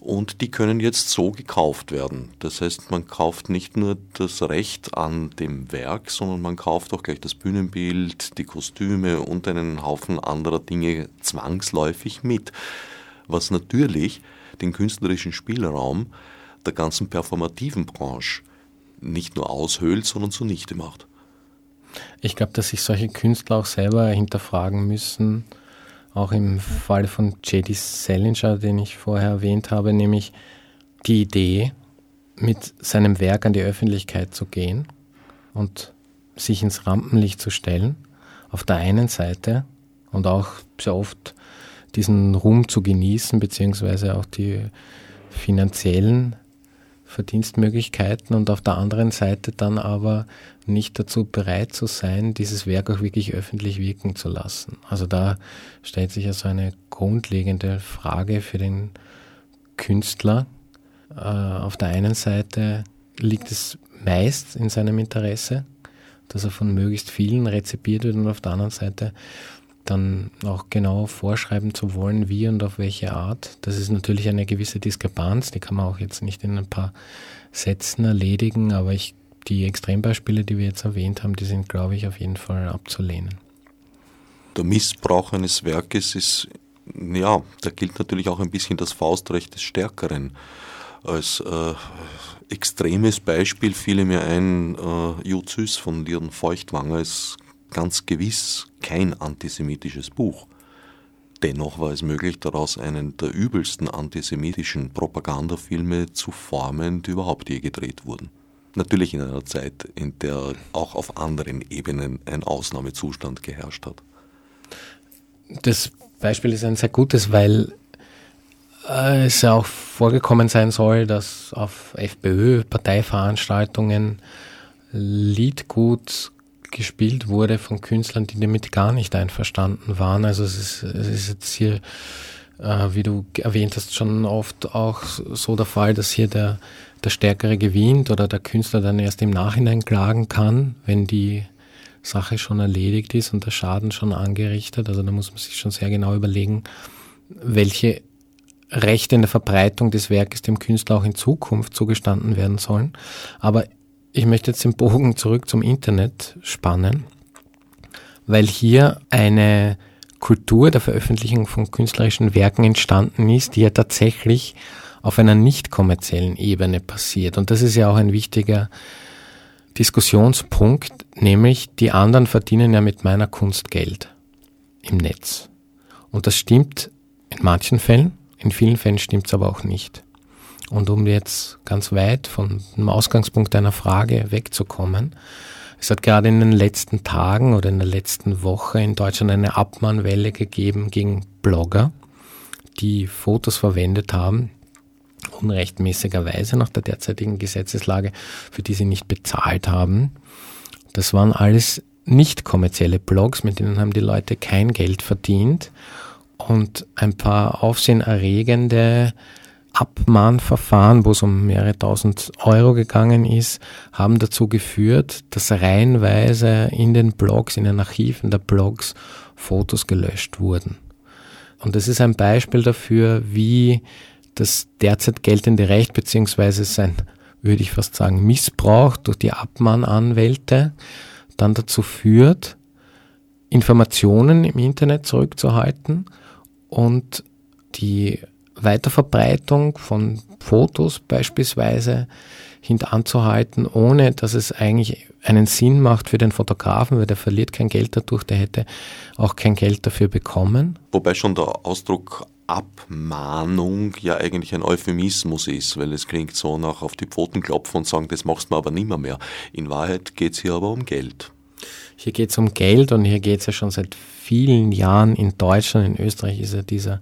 und die können jetzt so gekauft werden. Das heißt, man kauft nicht nur das Recht an dem Werk, sondern man kauft auch gleich das Bühnenbild, die Kostüme und einen Haufen anderer Dinge zwangsläufig mit, was natürlich den künstlerischen Spielraum der ganzen performativen Branche nicht nur aushöhlt, sondern zunichte macht.
Ich glaube, dass sich solche Künstler auch selber hinterfragen müssen, auch im Fall von J.D. Salinger, den ich vorher erwähnt habe, nämlich die Idee, mit seinem Werk an die Öffentlichkeit zu gehen und sich ins Rampenlicht zu stellen, auf der einen Seite und auch sehr oft diesen Ruhm zu genießen, beziehungsweise auch die finanziellen Verdienstmöglichkeiten und auf der anderen Seite dann aber nicht dazu bereit zu sein, dieses Werk auch wirklich öffentlich wirken zu lassen. Also da stellt sich ja so eine grundlegende Frage für den Künstler. Äh, auf der einen Seite liegt es meist in seinem Interesse, dass er von möglichst vielen rezipiert wird und auf der anderen Seite dann auch genau vorschreiben zu wollen, wie und auf welche Art. Das ist natürlich eine gewisse Diskrepanz, die kann man auch jetzt nicht in ein paar Sätzen erledigen, aber ich, die Extrembeispiele, die wir jetzt erwähnt haben, die sind, glaube ich, auf jeden Fall abzulehnen.
Der Missbrauch eines Werkes ist, ja, da gilt natürlich auch ein bisschen das Faustrecht des Stärkeren. Als äh, extremes Beispiel fiel mir ein, äh, Juzys von Lieren Feuchtwanger ist ganz gewiss kein antisemitisches Buch. Dennoch war es möglich, daraus einen der übelsten antisemitischen Propagandafilme zu formen, die überhaupt je gedreht wurden. Natürlich in einer Zeit, in der auch auf anderen Ebenen ein Ausnahmezustand geherrscht hat.
Das Beispiel ist ein sehr gutes, weil äh, es ja auch vorgekommen sein soll, dass auf FPÖ-Parteiveranstaltungen Liedgut gespielt wurde von Künstlern, die damit gar nicht einverstanden waren. Also es ist, es ist jetzt hier, äh, wie du erwähnt hast, schon oft auch so der Fall, dass hier der, der Stärkere gewinnt oder der Künstler dann erst im Nachhinein klagen kann, wenn die Sache schon erledigt ist und der Schaden schon angerichtet. Also da muss man sich schon sehr genau überlegen, welche Rechte in der Verbreitung des Werkes dem Künstler auch in Zukunft zugestanden werden sollen. Aber ich möchte jetzt den Bogen zurück zum Internet spannen, weil hier eine Kultur der Veröffentlichung von künstlerischen Werken entstanden ist, die ja tatsächlich auf einer nicht kommerziellen Ebene passiert. Und das ist ja auch ein wichtiger Diskussionspunkt, nämlich die anderen verdienen ja mit meiner Kunst Geld im Netz. Und das stimmt in manchen Fällen, in vielen Fällen stimmt es aber auch nicht. Und um jetzt ganz weit von dem Ausgangspunkt deiner Frage wegzukommen, es hat gerade in den letzten Tagen oder in der letzten Woche in Deutschland eine Abmahnwelle gegeben gegen Blogger, die Fotos verwendet haben, unrechtmäßigerweise nach der derzeitigen Gesetzeslage, für die sie nicht bezahlt haben. Das waren alles nicht kommerzielle Blogs, mit denen haben die Leute kein Geld verdient und ein paar aufsehenerregende Abmahnverfahren, wo es um mehrere tausend Euro gegangen ist, haben dazu geführt, dass reihenweise in den Blogs, in den Archiven der Blogs Fotos gelöscht wurden. Und das ist ein Beispiel dafür, wie das derzeit geltende Recht beziehungsweise sein, würde ich fast sagen, Missbrauch durch die Abmahnanwälte dann dazu führt, Informationen im Internet zurückzuhalten und die Weiterverbreitung von Fotos beispielsweise hintanzuhalten, ohne dass es eigentlich einen Sinn macht für den Fotografen, weil der verliert kein Geld dadurch, der hätte auch kein Geld dafür bekommen.
Wobei schon der Ausdruck Abmahnung ja eigentlich ein Euphemismus ist, weil es klingt so nach auf die Pfoten klopfen und sagen, das machst du aber nimmer mehr. In Wahrheit geht es hier aber um Geld.
Hier geht es um Geld und hier geht es ja schon seit vielen Jahren in Deutschland, in Österreich ist ja dieser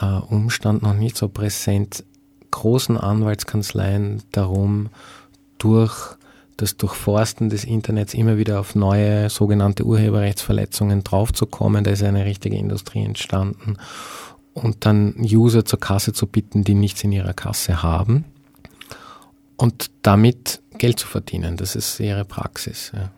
äh, Umstand noch nicht so präsent, großen Anwaltskanzleien darum, durch das Durchforsten des Internets immer wieder auf neue sogenannte Urheberrechtsverletzungen draufzukommen. Da ist eine richtige Industrie entstanden. Und dann User zur Kasse zu bitten, die nichts in ihrer Kasse haben. Und damit Geld zu verdienen. Das ist ihre Praxis. Ja.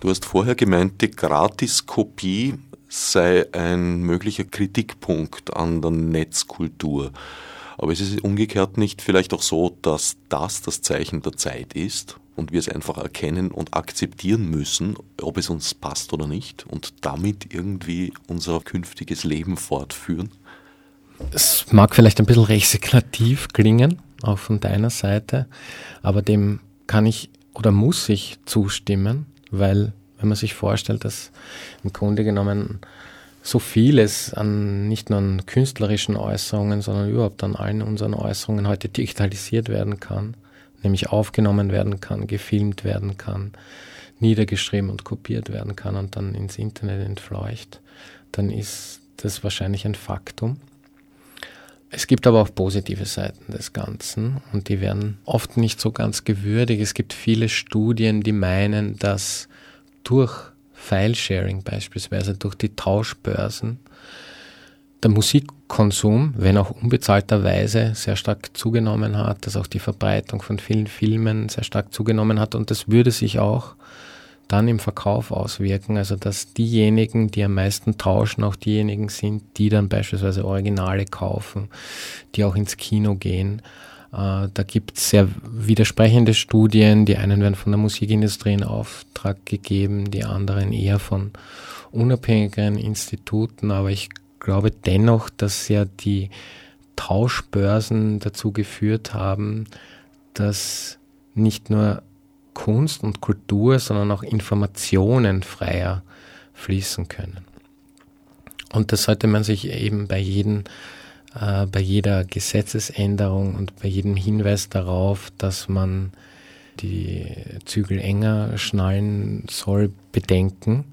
Du hast vorher gemeint, die Gratiskopie sei ein möglicher Kritikpunkt an der Netzkultur. Aber es ist umgekehrt nicht vielleicht auch so, dass das das Zeichen der Zeit ist und wir es einfach erkennen und akzeptieren müssen, ob es uns passt oder nicht und damit irgendwie unser künftiges Leben fortführen?
Es mag vielleicht ein bisschen resignativ klingen, auch von deiner Seite, aber dem kann ich oder muss ich zustimmen, weil wenn man sich vorstellt, dass im Grunde genommen so vieles an nicht nur an künstlerischen Äußerungen, sondern überhaupt an allen unseren Äußerungen heute digitalisiert werden kann, nämlich aufgenommen werden kann, gefilmt werden kann, niedergeschrieben und kopiert werden kann und dann ins Internet entfleucht, dann ist das wahrscheinlich ein Faktum. Es gibt aber auch positive Seiten des Ganzen und die werden oft nicht so ganz gewürdigt. Es gibt viele Studien, die meinen, dass durch File-Sharing beispielsweise, durch die Tauschbörsen der Musikkonsum, wenn auch unbezahlterweise, sehr stark zugenommen hat, dass auch die Verbreitung von vielen Filmen sehr stark zugenommen hat und das würde sich auch dann im Verkauf auswirken, also dass diejenigen, die am meisten tauschen, auch diejenigen sind, die dann beispielsweise Originale kaufen, die auch ins Kino gehen. Äh, da gibt es sehr widersprechende Studien, die einen werden von der Musikindustrie in Auftrag gegeben, die anderen eher von unabhängigen Instituten, aber ich glaube dennoch, dass ja die Tauschbörsen dazu geführt haben, dass nicht nur Kunst und Kultur, sondern auch Informationen freier fließen können. Und das sollte man sich eben bei, jedem, äh, bei jeder Gesetzesänderung und bei jedem Hinweis darauf, dass man die Zügel enger schnallen soll, bedenken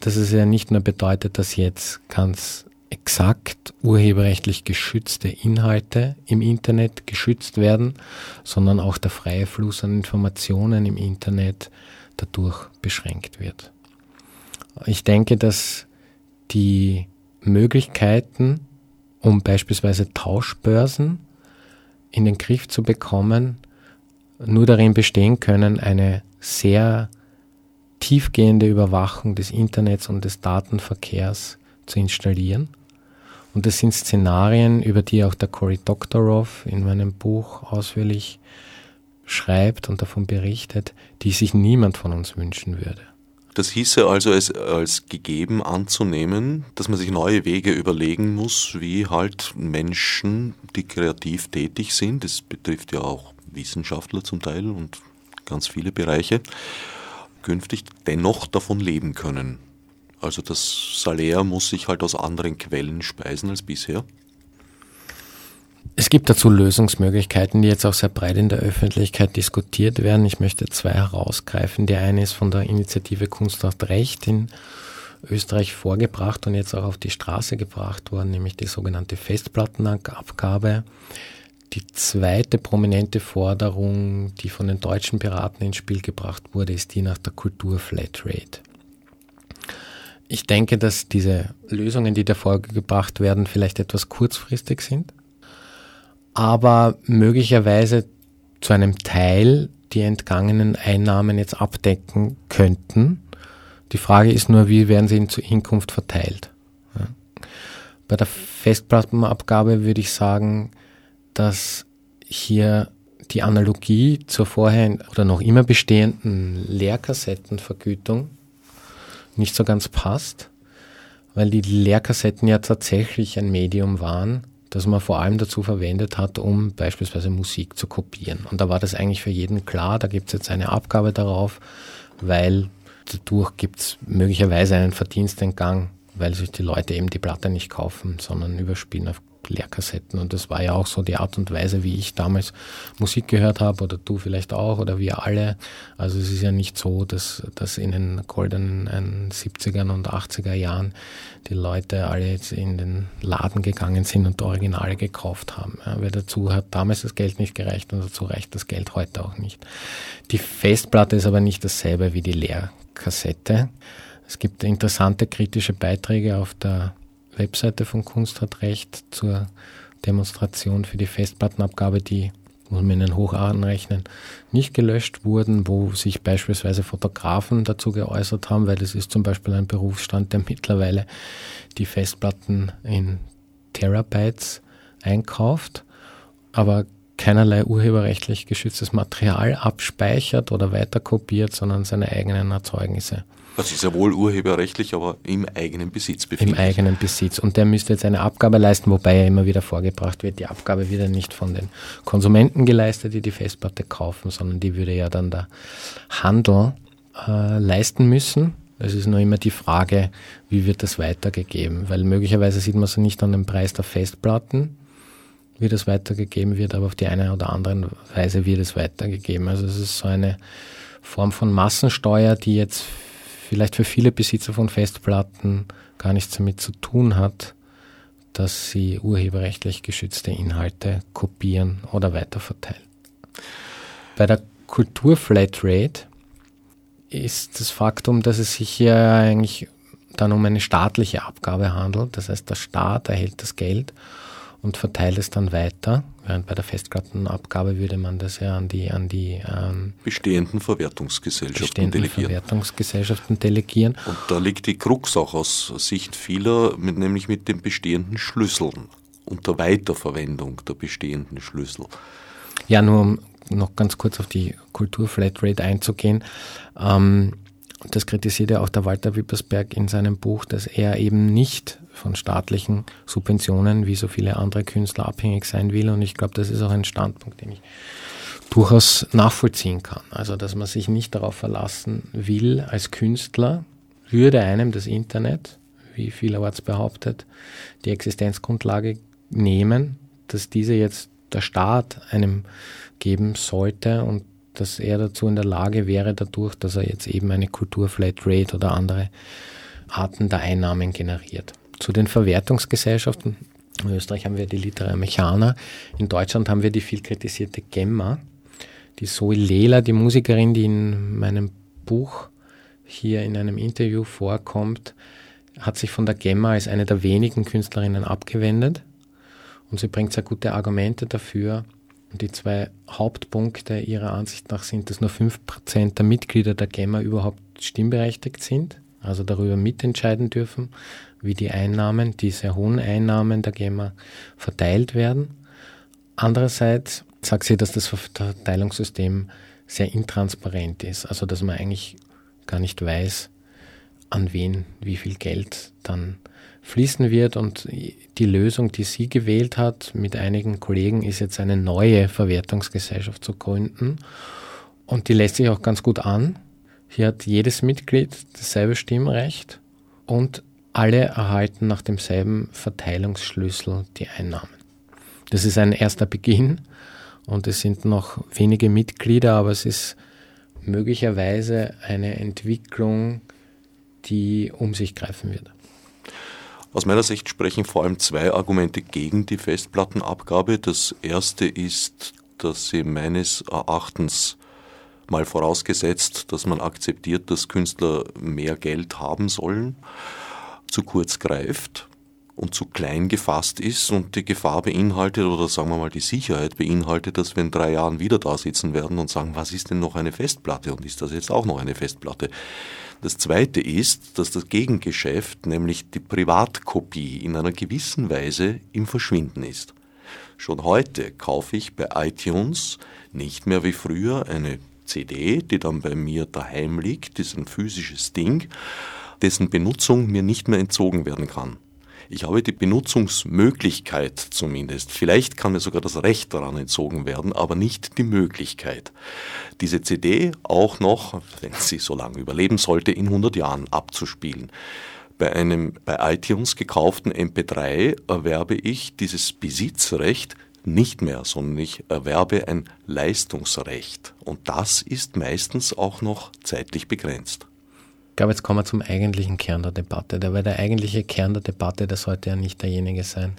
dass es ja nicht nur bedeutet, dass jetzt ganz exakt urheberrechtlich geschützte Inhalte im Internet geschützt werden, sondern auch der freie Fluss an Informationen im Internet dadurch beschränkt wird. Ich denke, dass die Möglichkeiten, um beispielsweise Tauschbörsen in den Griff zu bekommen, nur darin bestehen können, eine sehr tiefgehende Überwachung des Internets und des Datenverkehrs zu installieren. Und das sind Szenarien, über die auch der Cory Doctorow in meinem Buch ausführlich schreibt und davon berichtet, die sich niemand von uns wünschen würde.
Das hieße also, es als gegeben anzunehmen, dass man sich neue Wege überlegen muss, wie halt Menschen, die kreativ tätig sind, das betrifft ja auch Wissenschaftler zum Teil und ganz viele Bereiche, künftig dennoch davon leben können. Also das Salär muss sich halt aus anderen Quellen speisen als bisher.
Es gibt dazu Lösungsmöglichkeiten, die jetzt auch sehr breit in der Öffentlichkeit diskutiert werden. Ich möchte zwei herausgreifen. Die eine ist von der Initiative Kunst hat Recht in Österreich vorgebracht und jetzt auch auf die Straße gebracht worden, nämlich die sogenannte Festplattenabgabe. Die zweite prominente Forderung, die von den deutschen Piraten ins Spiel gebracht wurde, ist die nach der Kultur Flatrate. Ich denke, dass diese Lösungen, die der Folge gebracht werden, vielleicht etwas kurzfristig sind, aber möglicherweise zu einem Teil die entgangenen Einnahmen jetzt abdecken könnten. Die Frage ist nur, wie werden sie in Zukunft verteilt? Bei der Festplattenabgabe würde ich sagen, dass hier die Analogie zur vorher oder noch immer bestehenden Leerkassettenvergütung nicht so ganz passt, weil die Leerkassetten ja tatsächlich ein Medium waren, das man vor allem dazu verwendet hat, um beispielsweise Musik zu kopieren. Und da war das eigentlich für jeden klar, da gibt es jetzt eine Abgabe darauf, weil dadurch gibt es möglicherweise einen Verdienstentgang, weil sich die Leute eben die Platte nicht kaufen, sondern überspielen auf Leerkassetten. Und das war ja auch so die Art und Weise, wie ich damals Musik gehört habe oder du vielleicht auch oder wir alle. Also es ist ja nicht so, dass, dass in den goldenen 70er und 80er Jahren die Leute alle jetzt in den Laden gegangen sind und Originale gekauft haben. Ja, weil dazu hat damals das Geld nicht gereicht und dazu reicht das Geld heute auch nicht. Die Festplatte ist aber nicht dasselbe wie die Leerkassette. Es gibt interessante kritische Beiträge auf der Webseite von Kunst hat Recht zur Demonstration für die Festplattenabgabe, die muss man in den Hoch anrechnen, nicht gelöscht wurden, wo sich beispielsweise Fotografen dazu geäußert haben, weil es ist zum Beispiel ein Berufsstand, der mittlerweile die Festplatten in Terabytes einkauft aber keinerlei urheberrechtlich geschütztes Material abspeichert oder weiterkopiert, sondern seine eigenen Erzeugnisse.
Das ist ja wohl urheberrechtlich, aber im eigenen Besitz
befindet. Im eigenen Besitz. Und der müsste jetzt eine Abgabe leisten, wobei ja immer wieder vorgebracht wird, die Abgabe wird ja nicht von den Konsumenten geleistet, die die Festplatte kaufen, sondern die würde ja dann der Handel äh, leisten müssen. Es ist nur immer die Frage, wie wird das weitergegeben? Weil möglicherweise sieht man es nicht an dem Preis der Festplatten, wie das weitergegeben wird, aber auf die eine oder andere Weise wird es weitergegeben. Also es ist so eine Form von Massensteuer, die jetzt vielleicht für viele Besitzer von Festplatten gar nichts damit zu tun hat, dass sie urheberrechtlich geschützte Inhalte kopieren oder weiterverteilen. Bei der Kulturflatrate ist das Faktum, dass es sich hier eigentlich dann um eine staatliche Abgabe handelt. Das heißt, der Staat erhält das Geld und verteilt es dann weiter. Während bei der Festplattenabgabe würde man das ja an die, an die
ähm, bestehenden Verwertungsgesellschaften bestehenden
delegieren. Verwertungsgesellschaften delegieren.
Und da liegt die Krux auch aus Sicht vieler, mit, nämlich mit den bestehenden Schlüsseln und der Weiterverwendung der bestehenden Schlüssel.
Ja, nur um noch ganz kurz auf die Kultur-Flatrate einzugehen. Ähm, das kritisiert ja auch der Walter Wippersberg in seinem Buch, dass er eben nicht von staatlichen Subventionen wie so viele andere Künstler abhängig sein will. Und ich glaube, das ist auch ein Standpunkt, den ich durchaus nachvollziehen kann. Also, dass man sich nicht darauf verlassen will, als Künstler würde einem das Internet, wie vielerorts behauptet, die Existenzgrundlage nehmen, dass diese jetzt der Staat einem geben sollte und dass er dazu in der Lage wäre, dadurch, dass er jetzt eben eine Kulturflatrate oder andere Arten der Einnahmen generiert. Zu den Verwertungsgesellschaften. In Österreich haben wir die Litera Mechana. In Deutschland haben wir die viel kritisierte Gemma. Die Zoe Lela, die Musikerin, die in meinem Buch hier in einem Interview vorkommt, hat sich von der Gemma als eine der wenigen Künstlerinnen abgewendet. Und sie bringt sehr gute Argumente dafür, die zwei Hauptpunkte ihrer Ansicht nach sind, dass nur 5% der Mitglieder der GEMA überhaupt stimmberechtigt sind, also darüber mitentscheiden dürfen, wie die Einnahmen, die sehr hohen Einnahmen der GEMA verteilt werden. Andererseits sagt sie, dass das Verteilungssystem sehr intransparent ist, also dass man eigentlich gar nicht weiß, an wen wie viel Geld dann fließen wird. Und die Lösung, die sie gewählt hat mit einigen Kollegen, ist jetzt eine neue Verwertungsgesellschaft zu gründen. Und die lässt sich auch ganz gut an. Hier hat jedes Mitglied dasselbe Stimmrecht und alle erhalten nach demselben Verteilungsschlüssel die Einnahmen. Das ist ein erster Beginn und es sind noch wenige Mitglieder, aber es ist möglicherweise eine Entwicklung, die um sich greifen wird.
Aus meiner Sicht sprechen vor allem zwei Argumente gegen die Festplattenabgabe. Das erste ist, dass sie meines Erachtens mal vorausgesetzt, dass man akzeptiert, dass Künstler mehr Geld haben sollen, zu kurz greift und zu klein gefasst ist und die Gefahr beinhaltet oder sagen wir mal die Sicherheit beinhaltet, dass wir in drei Jahren wieder da sitzen werden und sagen, was ist denn noch eine Festplatte und ist das jetzt auch noch eine Festplatte? Das Zweite ist, dass das Gegengeschäft, nämlich die Privatkopie, in einer gewissen Weise im Verschwinden ist. Schon heute kaufe ich bei iTunes nicht mehr wie früher eine CD, die dann bei mir daheim liegt, ist ein physisches Ding, dessen Benutzung mir nicht mehr entzogen werden kann. Ich habe die Benutzungsmöglichkeit zumindest. Vielleicht kann mir sogar das Recht daran entzogen werden, aber nicht die Möglichkeit, diese CD auch noch, wenn sie so lange überleben sollte, in 100 Jahren abzuspielen. Bei einem bei iTunes gekauften MP3 erwerbe ich dieses Besitzrecht nicht mehr, sondern ich erwerbe ein Leistungsrecht. Und das ist meistens auch noch zeitlich begrenzt.
Ich glaube, jetzt kommen wir zum eigentlichen Kern der Debatte. weil der eigentliche Kern der Debatte, das sollte ja nicht derjenige sein,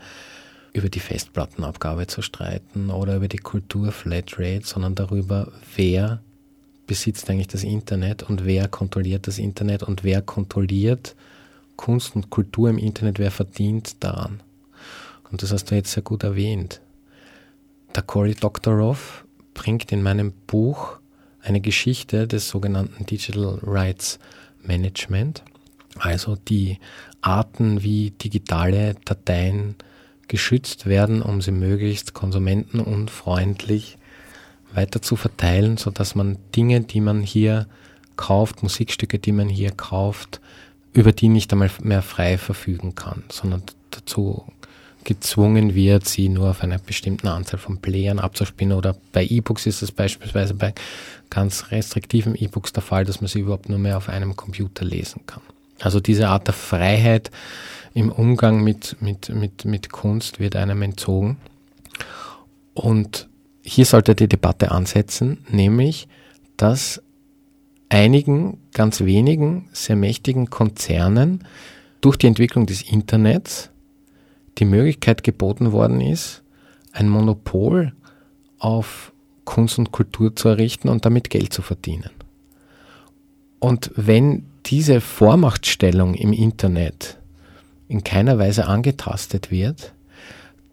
über die Festplattenabgabe zu streiten oder über die Kultur Flatrate, sondern darüber, wer besitzt eigentlich das Internet und wer kontrolliert das Internet und wer kontrolliert Kunst und Kultur im Internet, wer verdient daran. Und das hast du jetzt sehr gut erwähnt. Der Cory Doctorow bringt in meinem Buch eine Geschichte des sogenannten Digital Rights Management, also die Arten, wie digitale Dateien geschützt werden, um sie möglichst konsumentenunfreundlich weiter zu verteilen, sodass man Dinge, die man hier kauft, Musikstücke, die man hier kauft, über die nicht einmal mehr frei verfügen kann, sondern dazu gezwungen wird, sie nur auf einer bestimmten Anzahl von Playern abzuspielen. Oder bei E-Books ist es beispielsweise bei ganz restriktiven E-Books der Fall, dass man sie überhaupt nur mehr auf einem Computer lesen kann. Also diese Art der Freiheit im Umgang mit, mit, mit, mit Kunst wird einem entzogen. Und hier sollte die Debatte ansetzen, nämlich, dass einigen, ganz wenigen, sehr mächtigen Konzernen durch die Entwicklung des Internets die Möglichkeit geboten worden ist, ein Monopol auf Kunst und Kultur zu errichten und damit Geld zu verdienen. Und wenn diese Vormachtstellung im Internet in keiner Weise angetastet wird,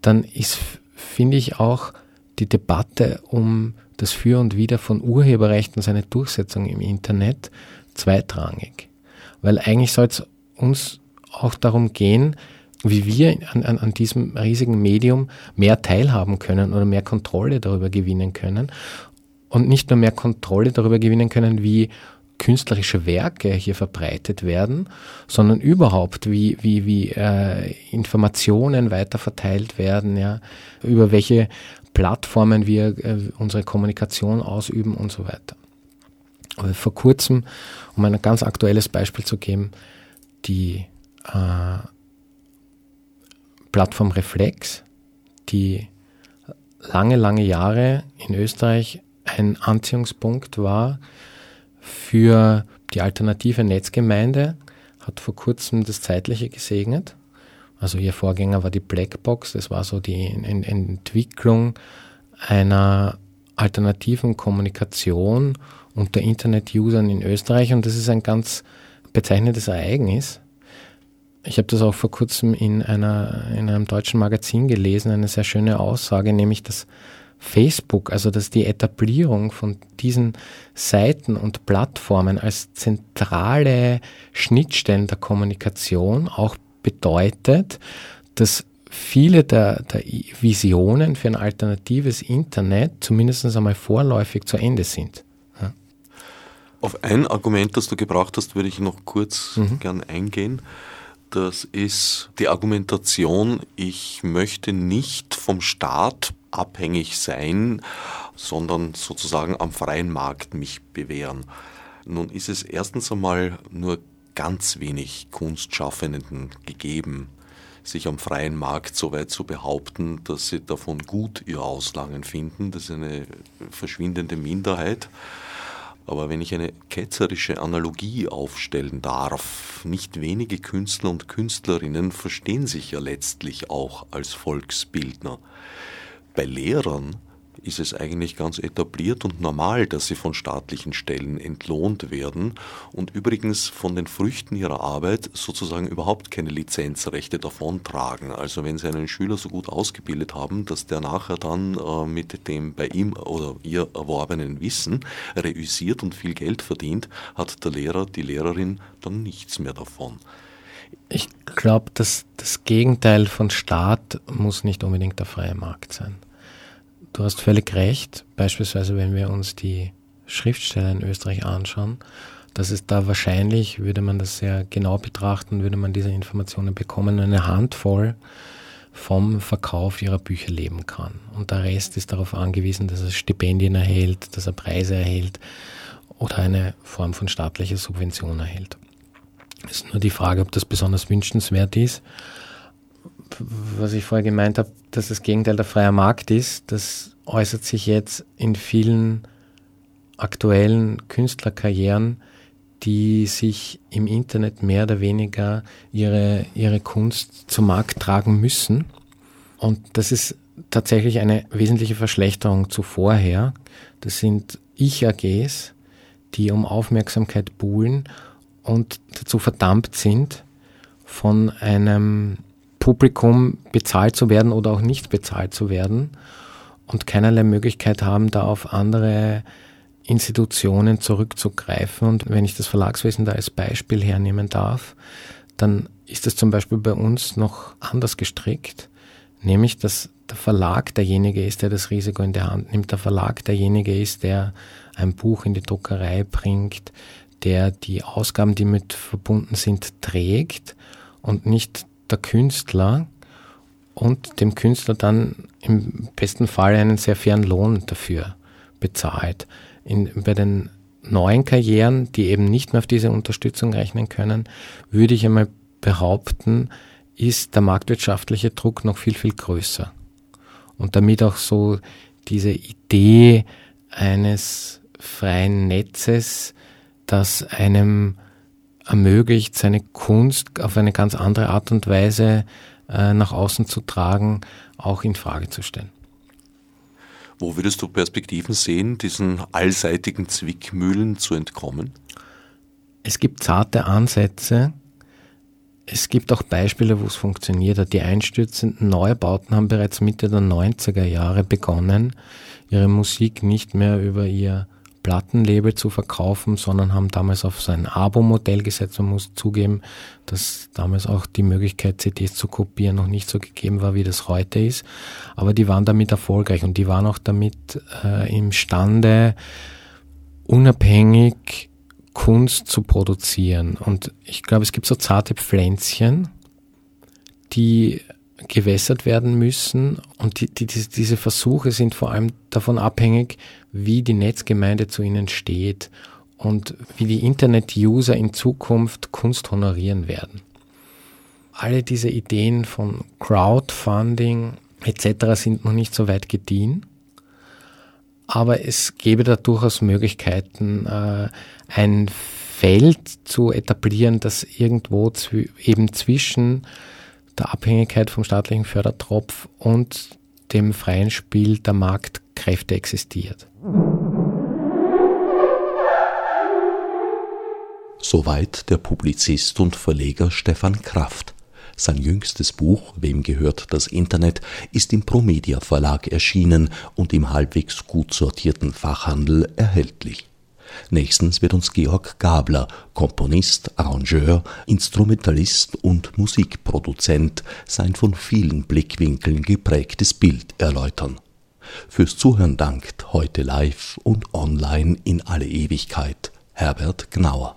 dann ist, finde ich, auch die Debatte um das Für und Wider von Urheberrechten, seine Durchsetzung im Internet zweitrangig. Weil eigentlich soll es uns auch darum gehen, wie wir an, an, an diesem riesigen Medium mehr teilhaben können oder mehr Kontrolle darüber gewinnen können. Und nicht nur mehr Kontrolle darüber gewinnen können, wie künstlerische Werke hier verbreitet werden, sondern überhaupt, wie, wie, wie äh, Informationen weiterverteilt werden, ja, über welche Plattformen wir äh, unsere Kommunikation ausüben und so weiter. Aber vor kurzem, um ein ganz aktuelles Beispiel zu geben, die äh, Plattform Reflex, die lange, lange Jahre in Österreich ein Anziehungspunkt war für die alternative Netzgemeinde, hat vor kurzem das Zeitliche gesegnet. Also ihr Vorgänger war die Blackbox, das war so die Entwicklung einer alternativen Kommunikation unter Internet-Usern in Österreich und das ist ein ganz bezeichnendes Ereignis, ich habe das auch vor kurzem in, einer, in einem deutschen Magazin gelesen, eine sehr schöne Aussage, nämlich dass Facebook, also dass die Etablierung von diesen Seiten und Plattformen als zentrale Schnittstellen der Kommunikation auch bedeutet, dass viele der, der Visionen für ein alternatives Internet zumindest einmal vorläufig zu Ende sind. Ja.
Auf ein Argument, das du gebracht hast, würde ich noch kurz mhm. gern eingehen. Das ist die Argumentation, ich möchte nicht vom Staat abhängig sein, sondern sozusagen am freien Markt mich bewähren. Nun ist es erstens einmal nur ganz wenig Kunstschaffenden gegeben, sich am freien Markt so weit zu behaupten, dass sie davon gut ihr Auslangen finden. Das ist eine verschwindende Minderheit. Aber wenn ich eine ketzerische Analogie aufstellen darf, nicht wenige Künstler und Künstlerinnen verstehen sich ja letztlich auch als Volksbildner. Bei Lehrern ist es eigentlich ganz etabliert und normal, dass sie von staatlichen Stellen entlohnt werden und übrigens von den Früchten ihrer Arbeit sozusagen überhaupt keine Lizenzrechte davontragen. Also wenn sie einen Schüler so gut ausgebildet haben, dass der nachher dann äh, mit dem bei ihm oder ihr erworbenen Wissen reüssiert und viel Geld verdient, hat der Lehrer, die Lehrerin dann nichts mehr davon.
Ich glaube, dass das Gegenteil von Staat muss nicht unbedingt der freie Markt sein. Du hast völlig recht. Beispielsweise, wenn wir uns die Schriftsteller in Österreich anschauen, dass es da wahrscheinlich, würde man das sehr genau betrachten, würde man diese Informationen bekommen, eine Handvoll vom Verkauf ihrer Bücher leben kann. Und der Rest ist darauf angewiesen, dass er Stipendien erhält, dass er Preise erhält oder eine Form von staatlicher Subvention erhält. Es ist nur die Frage, ob das besonders wünschenswert ist was ich vorher gemeint habe, dass das Gegenteil der freie Markt ist, das äußert sich jetzt in vielen aktuellen Künstlerkarrieren, die sich im Internet mehr oder weniger ihre, ihre Kunst zum Markt tragen müssen. Und das ist tatsächlich eine wesentliche Verschlechterung zu vorher. Das sind Ich-AGs, die um Aufmerksamkeit buhlen und dazu verdammt sind, von einem Publikum bezahlt zu werden oder auch nicht bezahlt zu werden und keinerlei Möglichkeit haben, da auf andere Institutionen zurückzugreifen. Und wenn ich das Verlagswesen da als Beispiel hernehmen darf, dann ist es zum Beispiel bei uns noch anders gestrickt, nämlich dass der Verlag derjenige ist, der das Risiko in der Hand nimmt, der Verlag derjenige ist, der ein Buch in die Druckerei bringt, der die Ausgaben, die mit verbunden sind, trägt und nicht der Künstler und dem Künstler dann im besten Fall einen sehr fairen Lohn dafür bezahlt. In, bei den neuen Karrieren, die eben nicht mehr auf diese Unterstützung rechnen können, würde ich einmal behaupten, ist der marktwirtschaftliche Druck noch viel, viel größer. Und damit auch so diese Idee eines freien Netzes, das einem ermöglicht, seine Kunst auf eine ganz andere Art und Weise äh, nach außen zu tragen, auch in Frage zu stellen.
Wo würdest du Perspektiven sehen, diesen allseitigen Zwickmühlen zu entkommen?
Es gibt zarte Ansätze. Es gibt auch Beispiele, wo es funktioniert hat. Die einstürzenden Neubauten haben bereits Mitte der 90er Jahre begonnen, ihre Musik nicht mehr über ihr Plattenlabel zu verkaufen, sondern haben damals auf so ein Abo-Modell gesetzt. Man muss zugeben, dass damals auch die Möglichkeit, CDs zu kopieren, noch nicht so gegeben war, wie das heute ist. Aber die waren damit erfolgreich und die waren auch damit äh, imstande, unabhängig Kunst zu produzieren. Und ich glaube, es gibt so zarte Pflänzchen, die gewässert werden müssen. Und die, die, diese Versuche sind vor allem davon abhängig, wie die Netzgemeinde zu ihnen steht und wie die Internet-User in Zukunft Kunst honorieren werden. Alle diese Ideen von Crowdfunding etc. sind noch nicht so weit gediehen, aber es gäbe da durchaus Möglichkeiten, äh, ein Feld zu etablieren, das irgendwo eben zwischen der Abhängigkeit vom staatlichen Fördertropf und dem freien Spiel der Marktkräfte existiert.
Soweit der Publizist und Verleger Stefan Kraft. Sein jüngstes Buch Wem gehört das Internet ist im Promedia Verlag erschienen und im halbwegs gut sortierten Fachhandel erhältlich. Nächstens wird uns Georg Gabler, Komponist, Arrangeur, Instrumentalist und Musikproduzent, sein von vielen Blickwinkeln geprägtes Bild erläutern. Fürs Zuhören dankt heute live und online in alle Ewigkeit Herbert Gnauer.